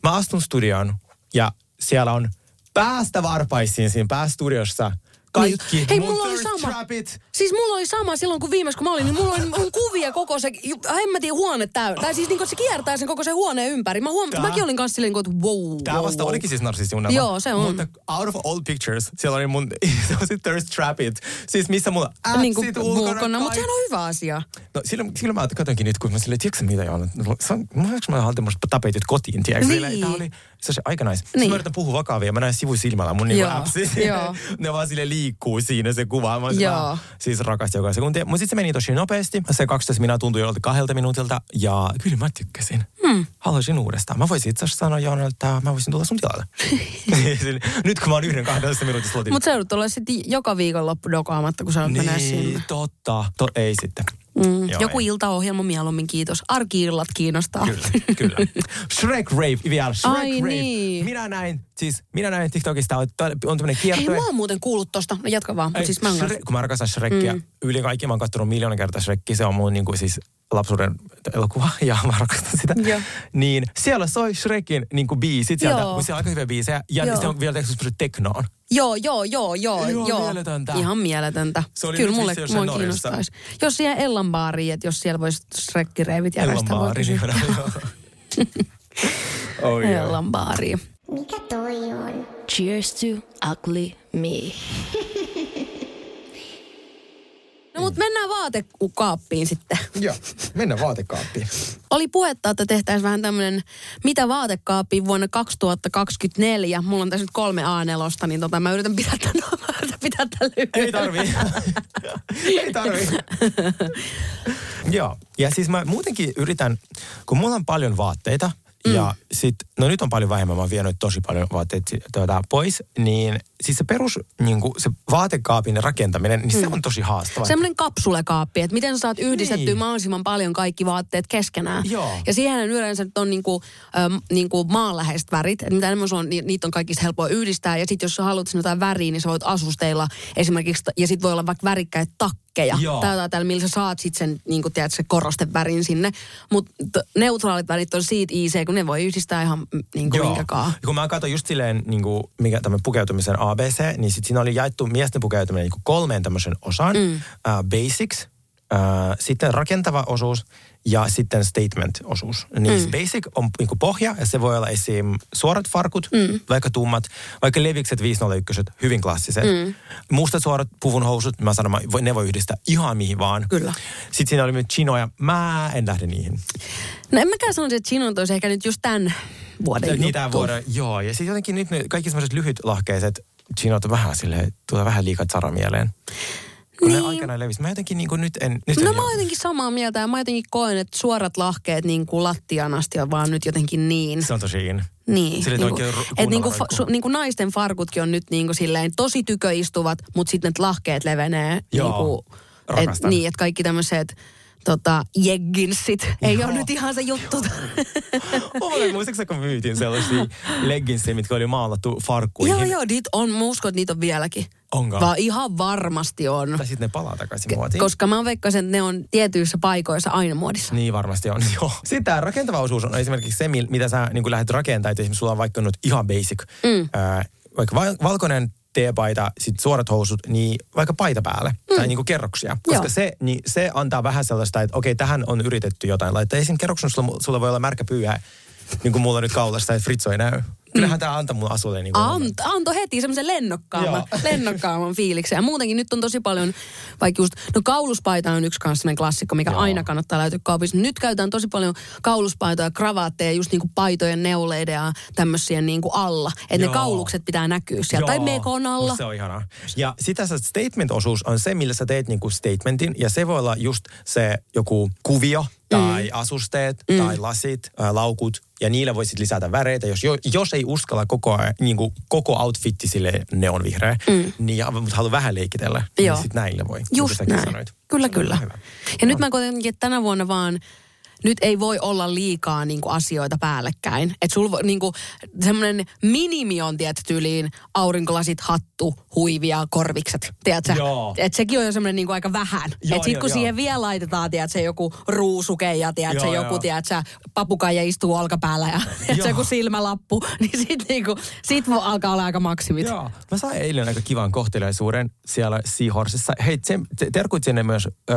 Mä astun studioon ja siellä on päästä varpaisiin siinä päästudiossa kaikki Niin. Hei, mun mulla oli sama. trapit. Siis mulla oli sama silloin, kun viimeis kun mä olin, niin mulla oli mun kuvia koko se, hemmetin huone täynnä. Tai siis niin kuin, se kiertää sen koko sen huoneen ympäri. Mä Tää- mäkin olin kanssa silleen, että wow, Tämä wow, vasta wow. olikin siis narsistunelma. Joo, se on. Mutta out of all pictures, siellä oli mun thirst trapit. Siis missä mulla Niin kuin äpsit ulkona. ulkona, mutta sehän on hyvä asia. No silloin, silloin mä katsonkin nyt, kun mä silleen, tiedätkö mitä? Se on, mä mä haluan tämmöiset tapetit kotiin, tiedätkö? Niin. Tää oli, se on aika nice. Niin. Niin. Mä yritän puhua vakavia, mä näen sivusilmällä mun niinku Joo, appsi. joo. ne vaan sille liikkuu siinä se kuva. Mä olisin Joo. siis rakastin joka sekuntia. Mutta sitten se meni tosi nopeasti. Se 12 minuuttia tuntui jolta kahdelta minuutilta. Ja kyllä mä tykkäsin. Hmm. Haluaisin uudestaan. Mä voisin itse asiassa sanoa Joonalle, että mä voisin tulla sun tilalle. Nyt kun mä oon yhden 12 minuutin slotin. Mutta se joudut olla sitten joka viikonloppu dokaamatta, kun sä oot mennä niin, sinne. totta. To, ei sitten. Mm, Joo, joku ei. iltaohjelma mieluummin, kiitos. Arki-illat kiinnostaa. Kyllä, kyllä. Shrek Rave vielä. Shrek Ai Rave. niin. Minä näin, siis minä näin TikTokista, on, on tämmöinen Hei, kiertue. mä oon muuten kuullut tosta. No jatka vaan. Ei, siis mä oon Shrek, kun mä rakastan Shrekkiä, mm. Yli kaikki mä oon kattonut miljoona kertaa Shrekkiä, se on mun niin kuin siis lapsuuden elokuva ja mä rakastan sitä. Joo. Niin siellä soi Shrekin niin kuin biisit sieltä, Joo. kun siellä on aika hyviä biisejä ja Joo. se on vielä tehty teknoon. Joo, joo, joo, joo. Ihan joo. mieletöntä. Ihan mieletöntä. Se oli Kyllä mulle jossain mua kiinnostaisi. Jos siihen Ellan baariin, että jos siellä voisi Shrek-reivit Ellan järjestää. baari. kysyä. Niin, oh, joo. Ellan baariin. Mikä toi on? Cheers to ugly me. No mut mennään vaatekaappiin sitten. Joo, mennään vaatekaappiin. Oli puhetta, että tehtäisiin vähän tämmöinen, mitä vaatekaappiin vuonna 2024. Mulla on tässä nyt kolme A4, niin tota, mä yritän pitää tämän, yritän pitää tämän lyhyen. Ei tarvii. Ei tarvii. Joo, ja siis mä muutenkin yritän, kun mulla on paljon vaatteita, mm. ja sit, no nyt on paljon vähemmän, mä oon vienyt tosi paljon vaatteita tuota, pois, niin siis se perus, niin kuin, se vaatekaapin rakentaminen, niin mm. se on tosi haastavaa. Semmoinen kapsulekaappi, että miten sä saat yhdistettyä Niin. mahdollisimman paljon kaikki vaatteet keskenään. Joo. Ja siihen yleensä nyt on niinku, äm, niinku maanläheiset värit. Et mitä enemmän on, ni, niitä on kaikista helppoa yhdistää. Ja sitten jos sä haluat sinne jotain väriä, niin sä voit asusteilla esimerkiksi, ja sitten voi olla vaikka värikkäitä takkeja. Joo. Tai jotain millä sä saat sitten sen, niinku, tiedät, se korostevärin sinne. Mutta neutraalit värit on siitä easy, kun ne voi yhdistää ihan mm, niinku minkäkaan. Ja Kun mä katson just silleen, niin kuin, mikä tämä pukeutumisen ABC, niin sit siinä oli jaettu miesten pukeutuminen niin kuin kolmeen tämmöisen osaan. Mm. Uh, basics, sitten rakentava osuus ja sitten statement-osuus. Niin mm. basic on niin kuin pohja ja se voi olla esim. suorat farkut, mm. vaikka tummat, vaikka levikset 501, hyvin klassiset. Mm. Mustat suorat puvunhousut, mä sanon, ne voi yhdistää ihan mihin vaan. Kyllä. Sitten siinä oli myös chinoja, mä en lähde niihin. No en mäkään sanoisi, että Chinon olisi ehkä nyt just tämän vuoden Niitä juttu. vuoden, joo. Ja sitten jotenkin nyt ne kaikki semmoiset lyhytlahkeiset chinot on vähän silleen, tulee vähän liikaa Zara mieleen. Kun niin. ne aikanaan levisi. Mä jotenkin niin kuin nyt en... Nyt No en mä oon jotenkin samaa mieltä ja mä jotenkin koen, että suorat lahkeet niin kuin lattian asti on vaan nyt jotenkin niin. Se on tosi in. Niin. Silleen, niinku, et kunnolla niinku, fa, su, niinku naisten farkutkin on nyt niinku silleen tosi tyköistuvat, mutta sitten ne lahkeet levenee. Joo, niinku, et, niin, että kaikki tämmöiset tota, jegginsit ei Joo. ole nyt ihan se juttu. Muistatko sä, kun myytiin sellaisia legginsejä, mitkä oli maalattu farkkuihin? joo, joo, niitä on, mä uskon, että niitä on vieläkin. Onko? Vaan ihan varmasti on. Tai sitten ne palaa takaisin muotiin. Koska mä veikkasin, että ne on tietyissä paikoissa aina muodissa. Niin varmasti on, joo. Sitten tämä rakentava osuus on esimerkiksi se, mitä sä niin lähdet rakentamaan. Esimerkiksi sulla on vaikka nyt ihan basic, mm. ää, vaikka val- valkoinen teepaita, sitten suorat housut, niin vaikka paita päälle mm. tai niin kuin kerroksia. Koska Joo. se, niin se antaa vähän sellaista, että okei, tähän on yritetty jotain laittaa. Esimerkiksi kerroksen sulla, sulla voi olla märkä pyyhä, niin kuin mulla nyt kaulassa, että Fritso ei näy. Kyllähän tämä antaa mun asulle niin Ant, antoi heti semmoisen lennokkaamman, Joo. lennokkaamman fiiliksen. Ja muutenkin nyt on tosi paljon, vaikka just, no kauluspaita on yksi kanssa klassikko, mikä Joo. aina kannattaa löytyä kaupissa. Nyt käytetään tosi paljon kauluspaitoja, kravaatteja, just niinku paitojen neuleiden ja tämmöisiä niinku alla. Että ne Joo. kaulukset pitää näkyä sieltä. Tai mekon alla. Se on ihanaa. Ja sitä se statement-osuus on se, millä sä teet niinku statementin. Ja se voi olla just se joku kuvio tai mm. asusteet mm. tai lasit, ää, laukut. Ja niillä voisit lisätä väreitä. Jos, jo- jos ei uskalla koko, ajan- niinku, koko outfitti sille neonvihreä, mm. niin mutta haluaa vähän leikitellä, Joo. niin sit näillä voi. niin kuin Just näin. sanoit. Kyllä, kyllä. hyvä. Ja nyt mä kuitenkin, että tänä vuonna vaan nyt ei voi olla liikaa niin kuin asioita päällekkäin. Että sulla niin kuin, semmoinen minimi on tietty tyyliin aurinkolasit, hattu, huivia, korvikset. Tiedätkö? Joo. Et sekin on jo semmoinen niin kuin aika vähän. Joo, Et sit joo, kun joo. siihen vielä laitetaan, tiedätkö, joku ruusuke ja tiedätkö, Joo, joku, joo. tiedätkö, papukaija istuu olkapäällä ja tiedätkö, joku silmälappu, niin sit, niin kuin, sit vo- alkaa olla aika maksimit. Joo. Mä sain eilen aika kivan kohteliaisuuden siellä Seahorsessa. Hei, terkut sinne myös äh,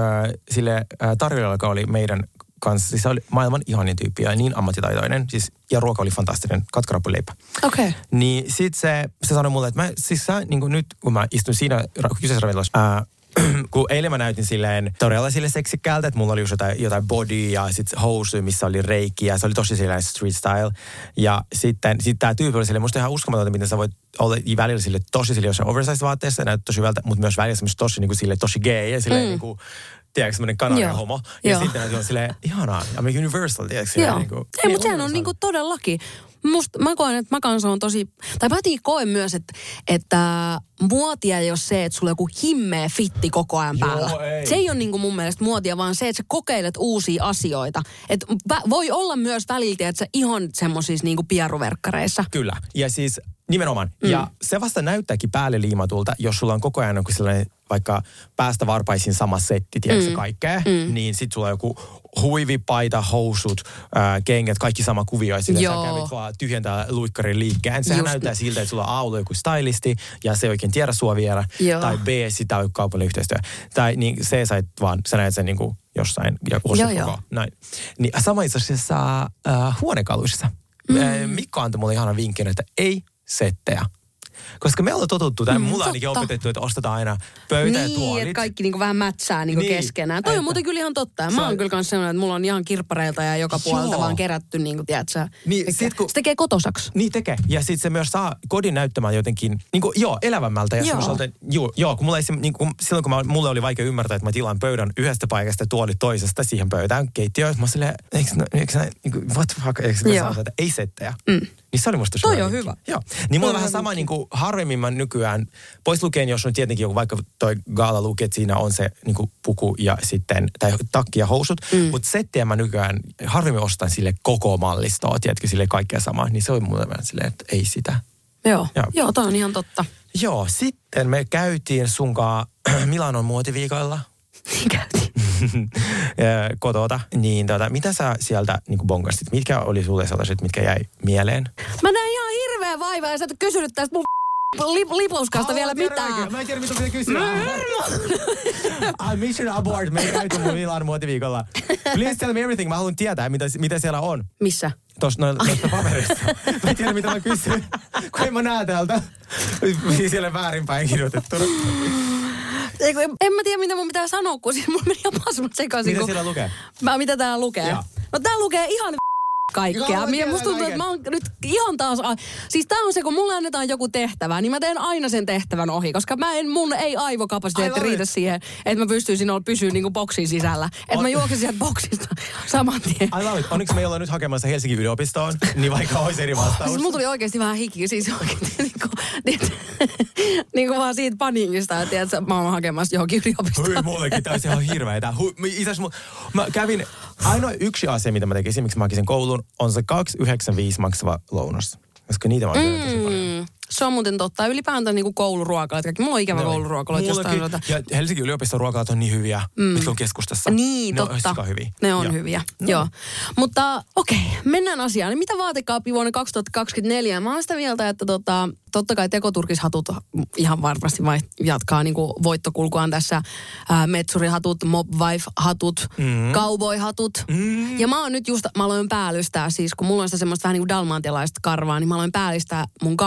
sille äh, tarjoilijalle, joka oli meidän kanssa. Siis se oli maailman ihanin tyyppi ja niin ammattitaitoinen. Siis, ja ruoka oli fantastinen, katkarappuleipä. Okei. Okay. Niin sit se, se sanoi mulle, että mä, siis sä, niin nyt kun mä istun siinä kyseisessä ravintolassa, ää, kun eilen mä näytin silleen todella sille seksikkäältä, että mulla oli just jotain, jotain body ja sit housu, missä oli reikki ja se oli tosi silleen street style. Ja sitten sit tää tyyppi oli silleen, musta ihan uskomatonta, miten sä voit olla välillä sille tosi sille jossain oversized vaatteessa ja näyttää tosi hyvältä, mutta myös välillä semmoista tosi, niin kuin, sille, tosi gay ja silleen mm. niin kuin, tiedätkö, semmoinen kanaria Joo. homo. Ja Joo. sitten se on silleen, ihanaa, I'm universal, tiedätkö? Joo. Niin kuin, Ei, mutta sehän on niinku todellakin. Musta, mä koen, että mä kanssa on tosi, tai mä koen myös, että, että muotia ei ole se, että sulla on joku himmeä fitti koko ajan Joo, päällä. ei. Se ei ole niinku mun mielestä muotia, vaan se, että sä kokeilet uusia asioita. Et voi olla myös välillä, että sä ihan semmoisissa niinku pieruverkkareissa. Kyllä. Ja siis nimenomaan. Mm. Ja se vasta näyttääkin päälle liimatulta, jos sulla on koko ajan joku sellainen vaikka päästä varpaisin sama setti, tiedätkö mm. kaikkea, mm. niin sit sulla on joku huivipaita, housut, ää, kengät, kaikki sama kuvio, ja sillä Joo. sä kävit vaan tyhjentää luikkarin liikkeen. Sehän Just näyttää siltä, että sulla on A ollut joku stylisti, ja se ei oikein tiedä sua vielä, Joo. tai B, sitä on kaupallinen yhteistyö. Tai niin C, sä vaan, sä näet sen niinku jossain, ja joo. Näin. Niin sama itse asiassa äh, huonekaluissa. Mm. Mikko antoi mulle ihanan vinkin, että ei settejä. Koska me ollaan totuttu, tai mm, mulla ainakin opetettu, että ostetaan aina pöytä ja Niin, tuolit. että kaikki niinku vähän mätsää niinku Niin. keskenään. Toi on Että- muuten kyllä ihan totta. Ja Mä on- oon kyllä kans sellainen, että mulla on ihan kirppareilta ja joka puolelta Joo. vaan kerätty, niinku, tiedätkö, Niin, kaikkea. sit kun- Se tekee kotosaksi. Niin tekee. Ja sitten se myös saa kodin näyttämään jotenkin, niin kuin, joo, elävämmältä. Ja Joo. joo, joo, kun mulla ei, se- niin kuin, silloin kun mä, mulle oli vaikea ymmärtää, että mä tilaan pöydän yhdestä paikasta ja tuolit toisesta siihen pöydään keittiöön. Mä silleen, eikö, nä- eikö näin, niin kuin, what the fuck, eikö mä ei settejä. Mm. Niin se oli musta Toi on hyvä. Joo. Niin mulla on vähän sama niin kuin harvemmin mä nykyään, pois lukien, jos on tietenkin joku vaikka toi gaala luki, että siinä on se niin kuin puku ja sitten, tai takki ja housut. Mm. Mutta settiä mä nykyään harvemmin ostan sille koko mallistoa, tiedätkö, sille kaikkea samaa. Niin se on mulle vähän silleen, että ei sitä. Joo, Joo. joo toi on ihan totta. Joo, sitten me käytiin sunkaan Milanon muotiviikoilla Niin käytiin. kotota. Niin tota, mitä sä sieltä niin bongasit? Mitkä oli sulle sellaiset, mitkä jäi mieleen? Mä näin ihan hirveä vaivaa ja sä et kysynyt tästä mun lip, lipuskasta vielä mitään. Mä en tiedä, mitä pitää kysyä. I'm mission aboard. Me ei käyty mun Milanon muotiviikolla. Please tell me everything. Mä haluan tietää, mitä, mitä siellä on. Missä? Tuossa no, noista paperista. Mä en tiedä, mitä mä kysyn. Kun en mä näe täältä. Siellä väärinpäin kirjoitettuna. Ei, kun en, en mä tiedä, mitä mun pitää sanoa, kun siis mulla meni ihan pasmat sekaisin. Mitä kun- siellä lukee? Mä, mitä täällä lukee? Joo. No täällä lukee ihan kaikkea. Minä musta tuntuu, että mä oon nyt ihan taas... a- Siis tää on se, kun mulle annetaan joku tehtävä, niin mä teen aina sen tehtävän ohi, koska mä en, mun ei aivokapasiteetti riitä it. siihen, että mä pystyisin olla pysyä niinku boksin sisällä. Että On- mä juoksen sieltä boksista saman tien. I love it. Onneksi me ei olla nyt hakemassa Helsingin yliopistoon, niin vaikka olisi eri vastaus. Siis mulla tuli oikeasti vähän hiki, siis oikeasti niinku, niin, niin kuin vaan siitä paniikista, että tiedätkö, mä oon hakemassa johonkin yliopistoon. Hyi, mullekin täysin ihan hirveetä. Hui, Itse asiassa mä kävin, ainoa yksi asia, mitä mä tekisin, miksi mä hakisin koulun, on se 2,95 maksava lounas. Koska niitä mä oon mm. tosi paljon. Se on muuten totta. Ylipäätään niin kuin kouluruokalat. Kaikki. Mulla on ikävä kouluruokalat jostain. Ja Helsingin yliopiston ruokalat on niin hyviä, mm. mitkä on keskustassa. Niin, ne totta. On hyviä. Ne on Joo. hyviä, joo. Mutta okei, mennään asiaan. Mitä vaatekaappi vuonna 2024? Mä oon sitä mieltä, että tota, totta kai tekoturkishatut ihan varmasti vai jatkaa niin kuin voittokulkuaan tässä. Ää, metsurihatut, mob wife-hatut, mm. cowboy-hatut. Mm. Ja mä oon nyt just, mä aloin päällystää siis, kun mulla on sitä semmoista vähän niin kuin dalmaatialaista karvaa, niin mä aloin päällystää mun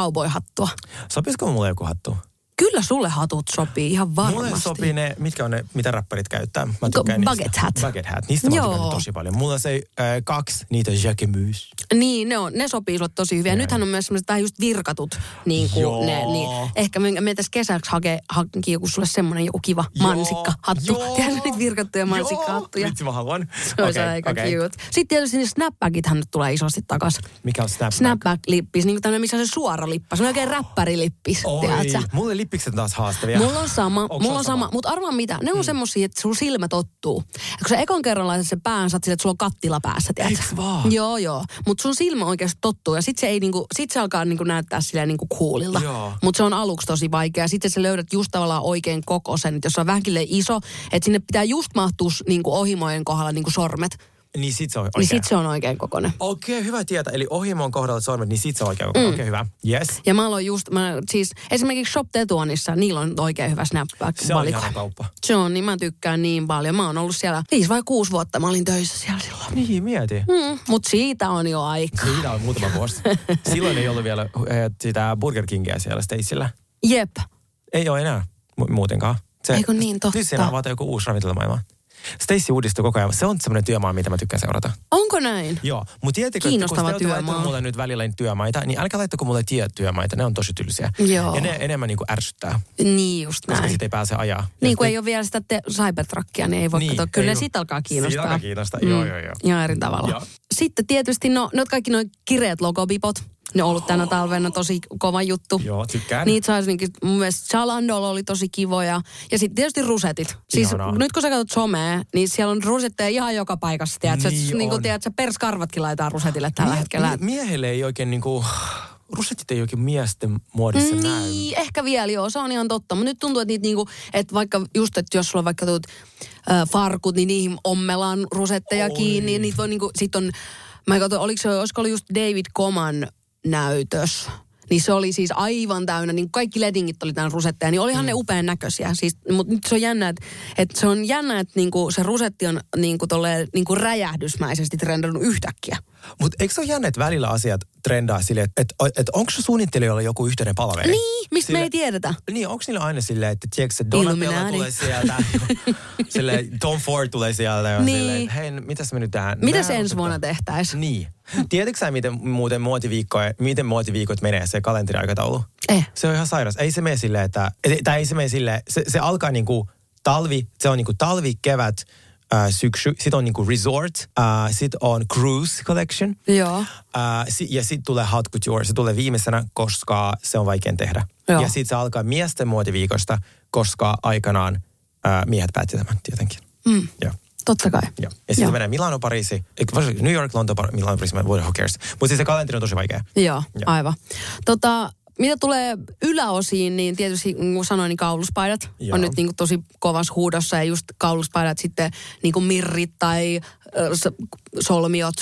cowboy-hattua. Sopisiko mulle joku hattu? Kyllä sulle hatut sopii ihan varmasti. Mulle sopii ne, mitkä on ne, mitä räppärit käyttää. Mä tykkään niistä. bucket hat. Bucket hat. Niistä mä tykkään tosi paljon. Mulla se äh, kaksi, niitä Jacquemus. Niin, ne, on, ne sopii sulle tosi hyvin. Ja nythän on myös semmoiset vähän just virkatut, niin kuin Joo. ne, niin ehkä me, me tässä kesäksi hake, hankin joku sulle semmoinen joku kiva Joo. mansikkahattu. Joo. Tiedätkö niitä virkattuja mansikkahattuja? Vitsi mä haluan. Se on Okei, aika okei. cute. Sitten tietysti ne snapbackithän nyt tulee isosti takas. Mikä on snapback? Snapback-lippis, niin kuin tämmöinen, missä on se suora lippa. Se on oikein räppärilippis, Oi, mulle lippikset taas haastavia. Mulla on sama, Onks mulla on sama. Mutta arvaa mitä, ne on mm. semmosia, että sun silmä tottuu. Ja kun sä ekon kerran laitat sen pään, sä että sulla on kattila päässä, tiedätkö? Eiks vaan? Joo, joo. Mutta sun silmä oikeasti tottuu ja sit se, ei niinku, sit se alkaa niinku näyttää silleen niinku coolilta. Mutta se on aluksi tosi vaikea. Sitten sä löydät just tavallaan oikein kokosen, että jos se on vähänkin iso, että sinne pitää just mahtua niinku ohimojen kohdalla niinku sormet. Niin sit se on Niin oikein. sit se on oikein kokonen. Okei, hyvä tietää. Eli ohimon kohdalla sormet, niin sit se on oikein. Mm. Okei, hyvä. Yes. Ja mä aloin just, mä, siis esimerkiksi Shop Tetuanissa, niillä on oikein hyvä snapback Se on ihana kauppa. Se on, niin mä tykkään niin paljon. Mä oon ollut siellä viisi vai kuusi vuotta, mä olin töissä siellä silloin. Niin, mieti. Mm, Mut siitä on jo aika. Siinä on muutama vuosi. Silloin ei ollut vielä äh, sitä Burger Kingia siellä Stacella. Jep. Ei ole enää mu- muutenkaan. Se, Eikö niin, totta. Nyt siinä avata joku uusi ravintolamaailma. Stacy uudistuu koko ajan. Se on semmoinen työmaa, mitä mä tykkään seurata. Onko näin? Joo, mutta tiedättekö, Kiinnostava että kun työmaa. mulle nyt välillä niitä työmaita, niin älkää laittako mulle työmaita, ne on tosi tylsiä. Joo. Ja ne enemmän niin kuin ärsyttää, Niin just koska näin. sitten ei pääse ajaa. Niin kuin ei ole vielä sitä te- Cybertruckia, niin ei voi Niin, katsoa. Kyllä ei ne sit alkaa Siitä kiinnostaa. alkaa kiinnostaa, joo, joo, joo. Ihan eri tavalla. Joo. Sitten tietysti, no, ne kaikki noin kireet logobipot. Ne on ollut tänä talvena tosi kova juttu. Joo, tykkään. Niitä saisi niinkin, mun mielestä Chalandolla oli tosi kivoja. Ja sitten tietysti rusetit. Siis Ihanaa. nyt kun sä katsot somea, niin siellä on rusetteja ihan joka paikassa. Tiedätkö? Niin niin kuin tiedätkö, perskarvatkin laitetaan rusetille tällä Mie- hetkellä. mie- miehelle ei oikein niinku, rusetit ei oikein miesten muodissa näy. Niin, ehkä vielä joo, se on ihan totta. Mutta nyt tuntuu, että niitä niinku, että vaikka just, että jos sulla on vaikka tuot äh, farkut, niin niihin ommellaan rusetteja Oi. kiinni. Ja niitä voi niinku, sit on, mä katsoin, oliko se, olisiko ollut just David Coman näytös. Niin se oli siis aivan täynnä, niin kaikki ledingit oli täynnä rusetteja, niin olihan mm. ne upean näköisiä. Siis, mutta nyt se on jännä, että, että se on jännä, että niinku se rusetti on niinku tolleen, niinku räjähdysmäisesti trendannut yhtäkkiä. Mutta eikö se ole jännä, että välillä asiat trendaa silleen, että et, et, onko se suunnittelijoilla joku yhteinen palaveri? Niin, mistä me Sille- ei tiedetä. Niin, onko niillä aina silleen, että tiedätkö, se Donatella tulee sieltä, silleen Tom Ford tulee sieltä ja Niin. silleen, hei, mitäs me nyt tähän? Mitä Mehän se ensi vuonna tehtäisiin? Niin. Tiedätkö sä, miten muuten muotiviikkoja, miten muotiviikot menee, se kalenteriaikataulu? Eh. Se on ihan sairas. Ei se mene silleen, että, tai ei se mene silleen, se, se alkaa niinku talvi, se on niinku talvi, kevät, äh, syksy, sitten on niinku resort, äh, sitten on cruise collection, Joo. äh, si, ja sitten tulee hot couture, se tulee viimeisenä, koska se on vaikein tehdä. Joo. Ja sitten se alkaa miesten muotiviikosta, koska aikanaan äh, miehet päätti tämän tietenkin. Mm. Joo. Totta kai. Joo. Ja sitten menee Milano, Pariisi, New York, Lonto, Par- Milano, Pariisi, who cares. Mutta siis se kalenteri on tosi vaikea. Joo, Joo. aivan. Tota, mitä tulee yläosiin, niin tietysti niin kuin sanoin, niin kauluspaidat Joo. on nyt niin kuin tosi kovas huudossa. Ja just kauluspaidat sitten niin kuin mirrit tai s- solmiot.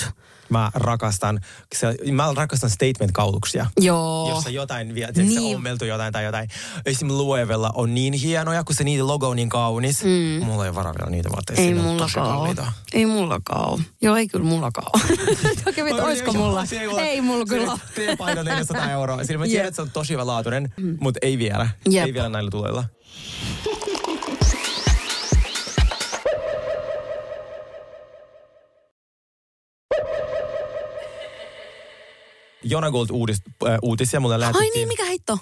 Mä rakastan, se, mä rakastan statement-kauluksia. Joo. Jossa jotain vielä, niin. se Niin. ommeltu jotain tai jotain. Esimerkiksi Luevella on niin hienoja, kun se niiden logo on niin kaunis. Mm. Mulla ei ole varaa vielä niitä vaatteita. Ei on mullakaan ole. Ei mullakaan ole. Joo, ei kyllä mullakaan ole. Toki mitä, olisiko mulla? Ei mulla kyllä ole. T-paino 400 euroa. Sillä mä tiedän, että se on tosi hyvä laatuinen, mutta ei vielä. Jep. Ei vielä näillä tuloilla. Jonagold uudist, äh, uutisia mulle Ai lähetettiin. niin, mikä heitto?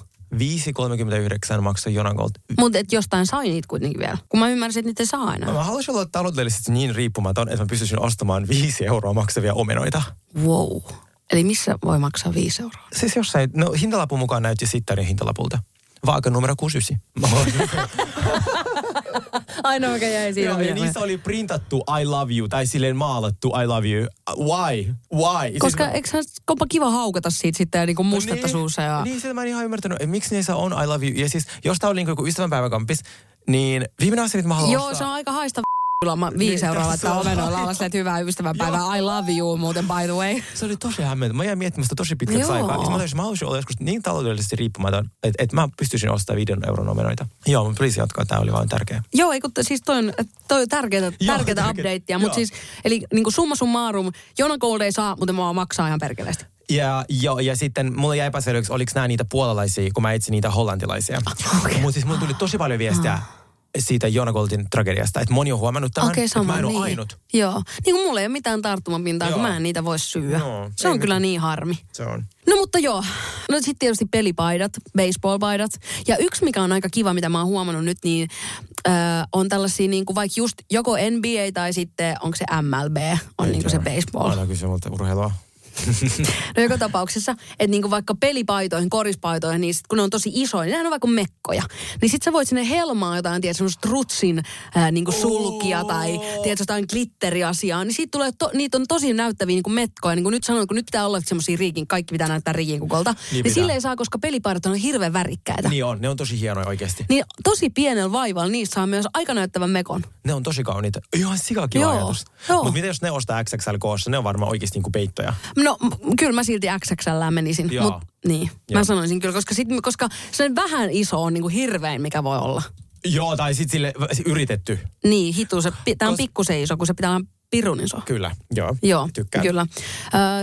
5,39 maksoi Jonagold. Mutta et jostain sai niitä kuitenkin vielä. Kun mä ymmärsin, että niitä saa enää. Mä haluaisin olla taloudellisesti niin riippumaton, että mä pystyisin ostamaan 5 euroa maksavia omenoita. Wow. Eli missä voi maksaa viisi euroa? Siis jossain, no hintalapun mukaan näytti sittarin hintalapulta. Vaaka numero 69. Ainoa mikä jäi siinä Joo, ja niissä oli printattu I love you, tai silleen maalattu I love you. Why? Why? Koska Siis- eikö kompa kiva haukata siitä sitten ja niinku mustetta suussa ja... Niin, sitä mä en ihan ymmärtänyt, että miksi niissä on I love you. Ja siis, jos tää on niin joku ystävänpäiväkampis, niin viimeinen asia, mitä mä haluan Joo, ostaa... se on aika haista Kyllä mä viisi Niin, euroa laittaa alla aivan- silleen, että hyvää ystävänpäivää. I love you muuten by the way. Se oli tosi hämmentävä. Mä jäin miettimään sitä tosi pitkäksi Joo. aikaa. Ja Mä tajusin, mä haluaisin olla joskus niin taloudellisesti riippumaton, että, että mä pystyisin ostamaan viiden euron omenoita. Joo, mutta please jatkaa. Tämä oli vaan tärkeä. Joo, ei kun t- siis toi on, toi on tärkeää, Joo, tärkeää tärkeä. updatea. Mutta Joo. siis, eli niin kuin summa summarum, Jona Gold ei saa, mutta mä maksaa ihan perkeleesti. Ja, jo, ja sitten mulle jäi epäselväksi, oliko nämä niitä puolalaisia, kun mä etsin niitä hollantilaisia. Okay. Mutta siis mulle tuli tosi paljon viestiä siitä Jona Goldin tragediasta, että moni on huomannut tämän, että sama. mä en ole niin. ainut. Joo. Niin kuin mulla ei ole mitään tarttumapintaa, kun Joo. mä en niitä voi syödä. Joo, se on ei kyllä niin harmi. Se on. No mutta joo, no sitten tietysti pelipaidat, baseballpaidat. Ja yksi mikä on aika kiva, mitä mä oon huomannut nyt, niin äh, on tällaisia niin kuin vaikka just joko NBA tai sitten onko se MLB, on niin kuin se baseball. Aina kysyä multa urheilua. No joka tapauksessa, että niinku vaikka pelipaitoihin, korispaitoihin, niin sit kun ne on tosi isoja, niin nehän on vaikka mekkoja. Niin sit sä voit sinne helmaa jotain, tiedät, semmoista trutsin ää, niinku sulkia tai tiedät, jotain glitteriasiaa. Niin siitä tulee, to, niitä on tosi näyttäviä niinku metkoja. Niin kuin nyt sanoin, kun nyt pitää olla semmoisia riikin, kaikki pitää näyttää riikin kukolta. Niin, niin sille ei saa, koska pelipaidat on hirveän värikkäitä. Niin. On, ne on tosi hienoja oikeasti. niin tosi pienellä vaivalla niistä saa myös aika näyttävän mekon. Ne on tosi kauniita. Ihan sikakiva Joo, ajatus. Mutta mitä jos ne ostaa XXL koossa? Ne on varmaan oikeasti niinku peittoja. No kyllä mä silti XXL menisin. Joo. Mut, niin, Joo. mä sanoisin kyllä, koska, sit, koska se vähän iso on niinku hirvein, mikä voi olla. Joo, tai sitten sille yritetty. Niin, hitu. Se, tää on Kos- pikkusen iso, kun se pitää olla pirun iso. Kyllä, joo. Joo, Tykkään. kyllä.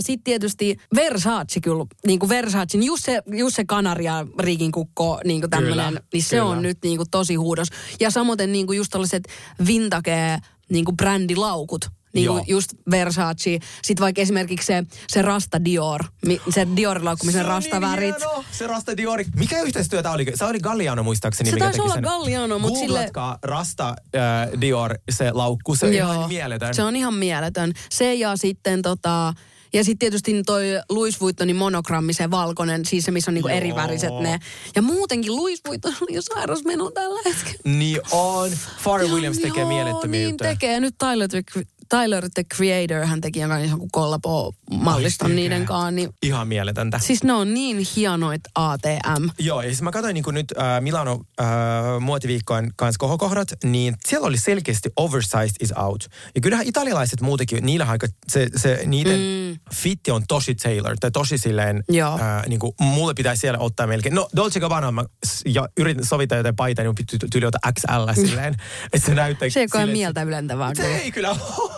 Sitten tietysti Versace kyllä, niin kuin Versace, just se, just se kanaria riikin kukko, niin kuin tämmönen, Kyllä, niin se kyllä. on nyt niin kuin tosi huudos. Ja samoin niin kuin just tällaiset vintage niin kuin brändilaukut. Niin kuin Joo. just Versace. Sitten vaikka esimerkiksi se, se Rasta Dior, se Se on rastavärit. niin hieno, Se Rasta Diori. Mikä yhteistyö tää oli? Se oli Galliano muistaakseni. Se mikä taisi olla sen. Galliano, mut sille- Rasta äh, Dior, se laukku. Se on ihan mieletön. Se on ihan mieletön. Se ja sitten tota... Ja sitten tietysti toi Louis Vuittonin monogrammi, se valkoinen, siis se, missä on niinku Joo. eri väriset ne. Ja muutenkin Louis Vuitton oli jo sairas meno tällä hetkellä. Niin on. Pharrell Williams tekee Joo, mielettömiä niin juttuja. tekee. Nyt Tyler Tyler the Creator, hän teki jonkun jonkun kollabo-malliston Ai niiden kanssa. Niin, Ihan mieletöntä. siis ne on niin hienoit ATM. Joo, ja siis mä katsoin niin nyt äh, Milano äh, muotiviikkojen kanssa kohokohdat, niin siellä oli selkeästi oversized is out. Ja kyllähän italialaiset muutenkin, niillä aika, se, se niiden mm. fitti on tosi tailored, tai tosi silleen, Joo. äh, niin kuin, mulle pitäisi siellä ottaa melkein. No Dolce Gabbana, mä ja yritin sovittaa jotain paitaa, niin mun tyyli ottaa XL silleen, että se näyttää. Se ei ole mieltä ylentävää. Se ei kyllä ole.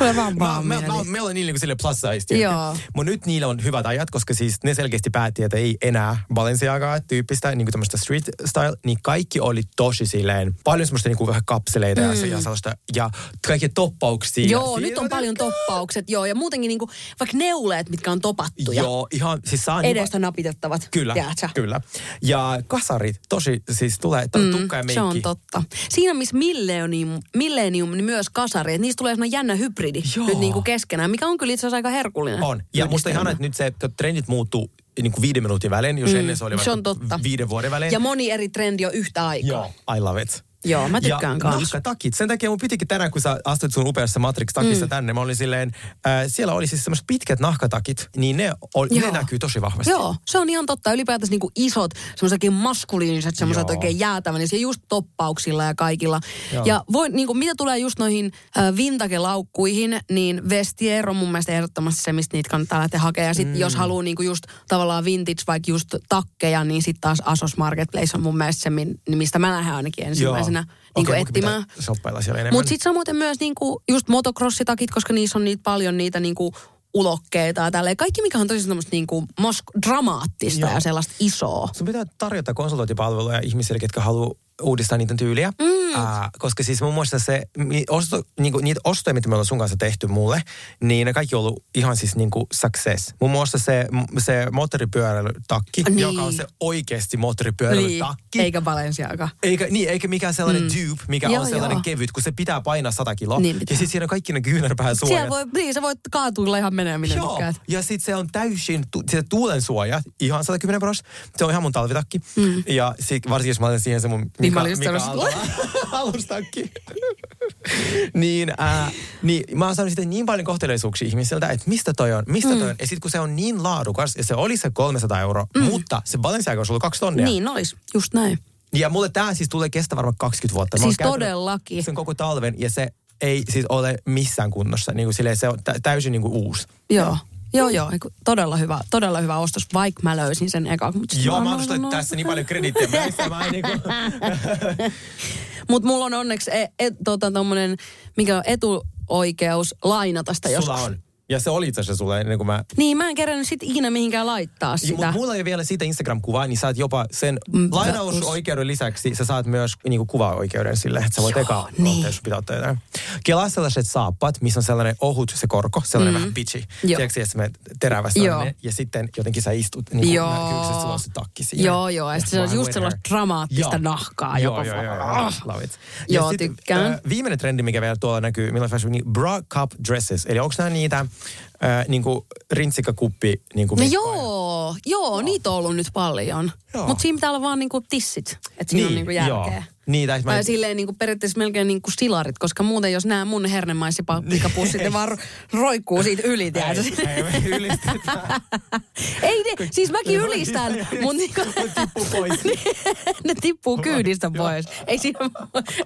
Tulee vaan Mä, mä, mieli. mä, meillä on niillä niin sille plus size. Mutta nyt niillä on hyvät ajat, koska siis ne selkeästi päätti, että ei enää Balenciagaa tyyppistä, niin kuin tämmöistä street style, niin kaikki oli tosi silleen, paljon semmoista niin kuin vähän kapseleita mm. ja, se- ja sellaista, ja kaikki toppauksia. Joo, Siinä nyt on paljon toppaukset, joo. Ja muutenkin niinku, vaikka neuleet, mitkä on topattuja. Joo, ihan, siis saa niin- Edestä napitettavat. Kyllä, tiedätkö? kyllä. Ja kasarit, tosi, siis tulee mm, tukka ja meikki. Se on totta. Siinä missä Millennium, Millennium niin myös kasari, että niistä tulee sellainen jännä hybridi Joo. nyt niin kuin keskenään, mikä on kyllä itse asiassa aika herkullinen. On. Ja musta ihana, että nyt se että trendit muuttuu niin kuin viiden minuutin välein, jos mm, ennen se oli se on totta. viiden vuoden välein. Ja moni eri trendi on yhtä aikaa. Joo, I love it. Joo, mä tykkään ja kans. nahkatakit. Sen takia mun pitikin tänään, kun sä astut sun upeassa Matrix-takissa mm. tänne, mä olin silleen, äh, siellä oli siis semmoiset pitkät nahkatakit, niin ne, ol, ne Joo. näkyy tosi vahvasti. Joo, se on ihan totta. Ylipäätänsä niinku isot, semmoiset oikein maskuliiniset, semmoiset Joo. oikein jäätävän, ja just toppauksilla ja kaikilla. Joo. Ja voi, niinku, mitä tulee just noihin äh, vintage-laukkuihin, niin Vestier on mun mielestä ehdottomasti se, mistä niitä kannattaa lähteä hakemaan. Ja sitten mm. jos haluaa niinku just tavallaan vintage, vaikka just takkeja, niin sitten taas Asos Marketplace on mun mielestä se, mistä mä lähden ainakin ensimmäisenä niinku Okei, mun etsimään. siellä enemmän. Mutta sitten samoin myös niinku just motocrossitakit, koska niissä on niitä paljon niitä niinku ulokkeita ja tälleen. Kaikki, mikä on tosi semmoista niinku mosk- dramaattista Joo. ja sellaista isoa. Sun pitää tarjota konsultointipalveluja ihmisille, ketkä haluaa uudistaa niiden tyyliä. Mm. Äh, koska siis muun muassa se, osto, niinku, niitä ostoja, mitä me ollaan sun kanssa tehty mulle, niin ne kaikki on ollut ihan siis niinku success. Muun muassa se, se moottoripyöräilytakki, Niin. joka on se oikeasti moottoripyöräilytakki. eikä Balenciaga. Eikä, niin, eikä mikään sellainen mm. tube, mikä Joo, on sellainen joo. kevyt, kun se pitää painaa 100 kiloa. Niin pitää. ja sitten siinä on kaikki ne kyynärpään suojat. Siellä voi, niin, sä voit kaatuilla ihan menee minne Joo, tykkäät. ja sitten se on täysin, tu, se tuulen suoja, ihan 110 pros. Se on ihan mun talvitakki. Mm. Ja sit, varsinkin jos mä otan siihen se mun Niin Niin mä olin just Mika. Alustakki. niin, äh, niin, mä oon saanut sitten niin paljon kohteliaisuuksia ihmisiltä, että mistä toi on, mistä toi on. Ja sitten kun se on niin laadukas, ja se oli se 300 euroa, mm. mutta se Balenciaga olisi ollut kaksi tonnia. Niin olis, just näin. Ja mulle tämä siis tulee kestä varmaan 20 vuotta. Mä Siis todellakin. Sen koko talven, ja se ei siis ole missään kunnossa. Niin kuin silleen, se on tä- täysin niin kuin uusi. Joo. Joo, joo, todella hyvä, todella hyvä ostos, vaikka mä löysin sen eka. Mutta Joo, mä annan no. tässä niin paljon krediittiä. Mä en mä en niin kuin... Mut mulla on onneksi e, e, tota, tommonen, mikä on etuoikeus lainata sitä joskus. Sulla on. Ja se oli itse asiassa sulle ennen kuin mä... Niin, mä en kerännyt sit ikinä mihinkään laittaa sitä. Mutta mulla ei vielä siitä Instagram-kuvaa, niin saat jopa sen Mm, lainausoikeuden lisäksi, sä saat myös niinku kuvaoikeuden sille, että sä voit Joo, eka niin. ottaa, jos pitää ottaa jotain. Kelaa sellaiset saappaat, missä on sellainen ohut se korko, sellainen mm. vähän. Joo. Tiedätkö, että se terävä Joo. sellainen, ja sitten jotenkin sä istut niin kuin näkyykö, että sulla on se takki siihen. Joo, joo, ja sitten se on just sellaista dramaattista Joo. nahkaa. Joo, joo, joo, joo, love it. Joo, sit, tykkään. Äh, viimeinen trendi, mikä vielä tuolla näkyy, millä fashion, niin bra cup dresses. Eli onko nämä niitä äh, niinku rintsikakuppi niinku No mekkoja? joo, joo, niitä on ollut nyt paljon. Joo. Mutta siinä pitää olla vaan niinku tissit, että siinä on niinku järkeä. Joo. Niin, tai mä... Tai silleen niinku periaatteessa melkein niinku stilarit, koska muuten jos nämä mun hernemaissipikapussit, ne vaan ro- roikkuu siitä yli, tiedätkö? Ei, ei ylistetään. Ei ne, siis mäkin ylistän, mutta niinku, Tippuu pois. ne tippuu kyydistä pois. Ei, siinä,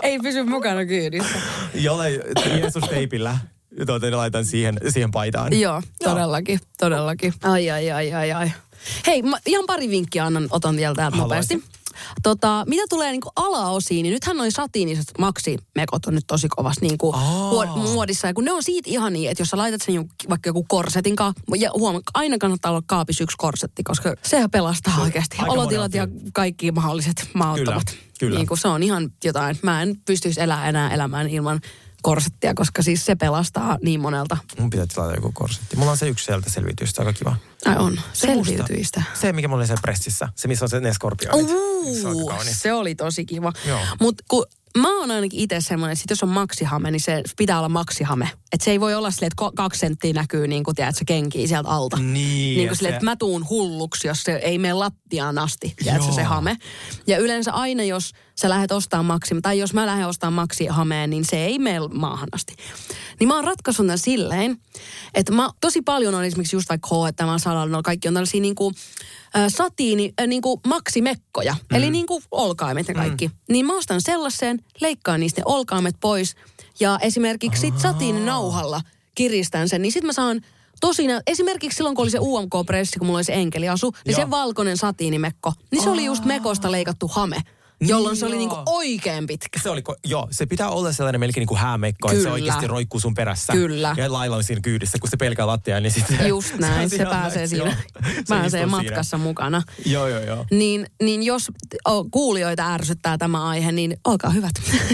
ei pysy mukana kyydissä. Jollain Jeesus-teipillä. Tuota, ne laitan siihen, siihen paitaan. Joo, todellakin, todellakin. Ai, ai, ai, ai, ai. Hei, mä ihan pari vinkkiä annan, otan vielä täältä Haluaisin. nopeasti. Tota, mitä tulee niinku alaosiin, niin nythän noin satiiniset maksimekot on nyt tosi kovasti niinku huo- muodissa. Ja kun ne on siitä ihan niin, että jos sä laitat sen jonkun, vaikka joku korsetin kanssa, ja huoma, aina kannattaa olla kaapissa yksi korsetti, koska sehän pelastaa oikeasti. aika Olotilat ja kaikki mahdolliset mahdottomat. Kyllä, kyllä. Niin kuin se on ihan jotain. Mä en pystyisi elämään enää elämään ilman korsettia, koska siis se pelastaa niin monelta. Mun pitää tilata joku korsetti. Mulla on se yksi sieltä selviytyistä, aika kiva. Ai on, Se musta. selviytyistä. Se, mikä mulla oli se pressissä. Se, missä on se ne skorpionit. Se on aika Uh, kaunis. se oli tosi kiva. Mutta kun mä oon ainakin itse semmoinen, että sit jos on maksihame, niin se pitää olla maksihame. Että se ei voi olla silleen, että kaksi senttiä näkyy niin kuin tiedät, se kenkii sieltä alta. Niin, Niin kuin silleen, se- että mä tuun hulluksi, jos se ei mene lattiaan asti, tiedätkö, Joo. se hame. Ja yleensä aina, jos sä lähdet ostamaan maksi, tai jos mä lähden ostamaan maksihameen, niin se ei mene maahan asti. Niin mä oon ratkaissut tämän silleen, että mä tosi paljon on esimerkiksi just vaikka H&M, Salalla, kaikki on tällaisia niin kuin, äh, satiini, äh, niin kuin maksimekkoja. Mm. Eli niin kuin olkaimet ja kaikki. Mm. Niin mä ostan sellaisen, leikkaan niistä ne olkaimet pois. Ja esimerkiksi sit satiininauhalla kiristän sen, niin sit mä saan tosi nä- Esimerkiksi silloin, kun oli se UMK-pressi, kun mulla oli se enkeliasu, niin Joo. se valkoinen satiinimekko, niin se oli just mekosta leikattu hame. Jolloin se oli niinku oikein pitkä. Se oli, joo, se pitää olla sellainen melkein niin kuin häämekko, että se oikeasti roikkuu sun perässä. Kyllä. Ja lailla on siinä kyydissä, kun se pelkää lattiaa, niin sitten... Just näin, se, on pääsee siinä. Se pääsee matkassa mukana. Siinä. Joo, joo, joo. Niin, niin jos o, kuulijoita ärsyttää tämä aihe, niin olkaa hyvät.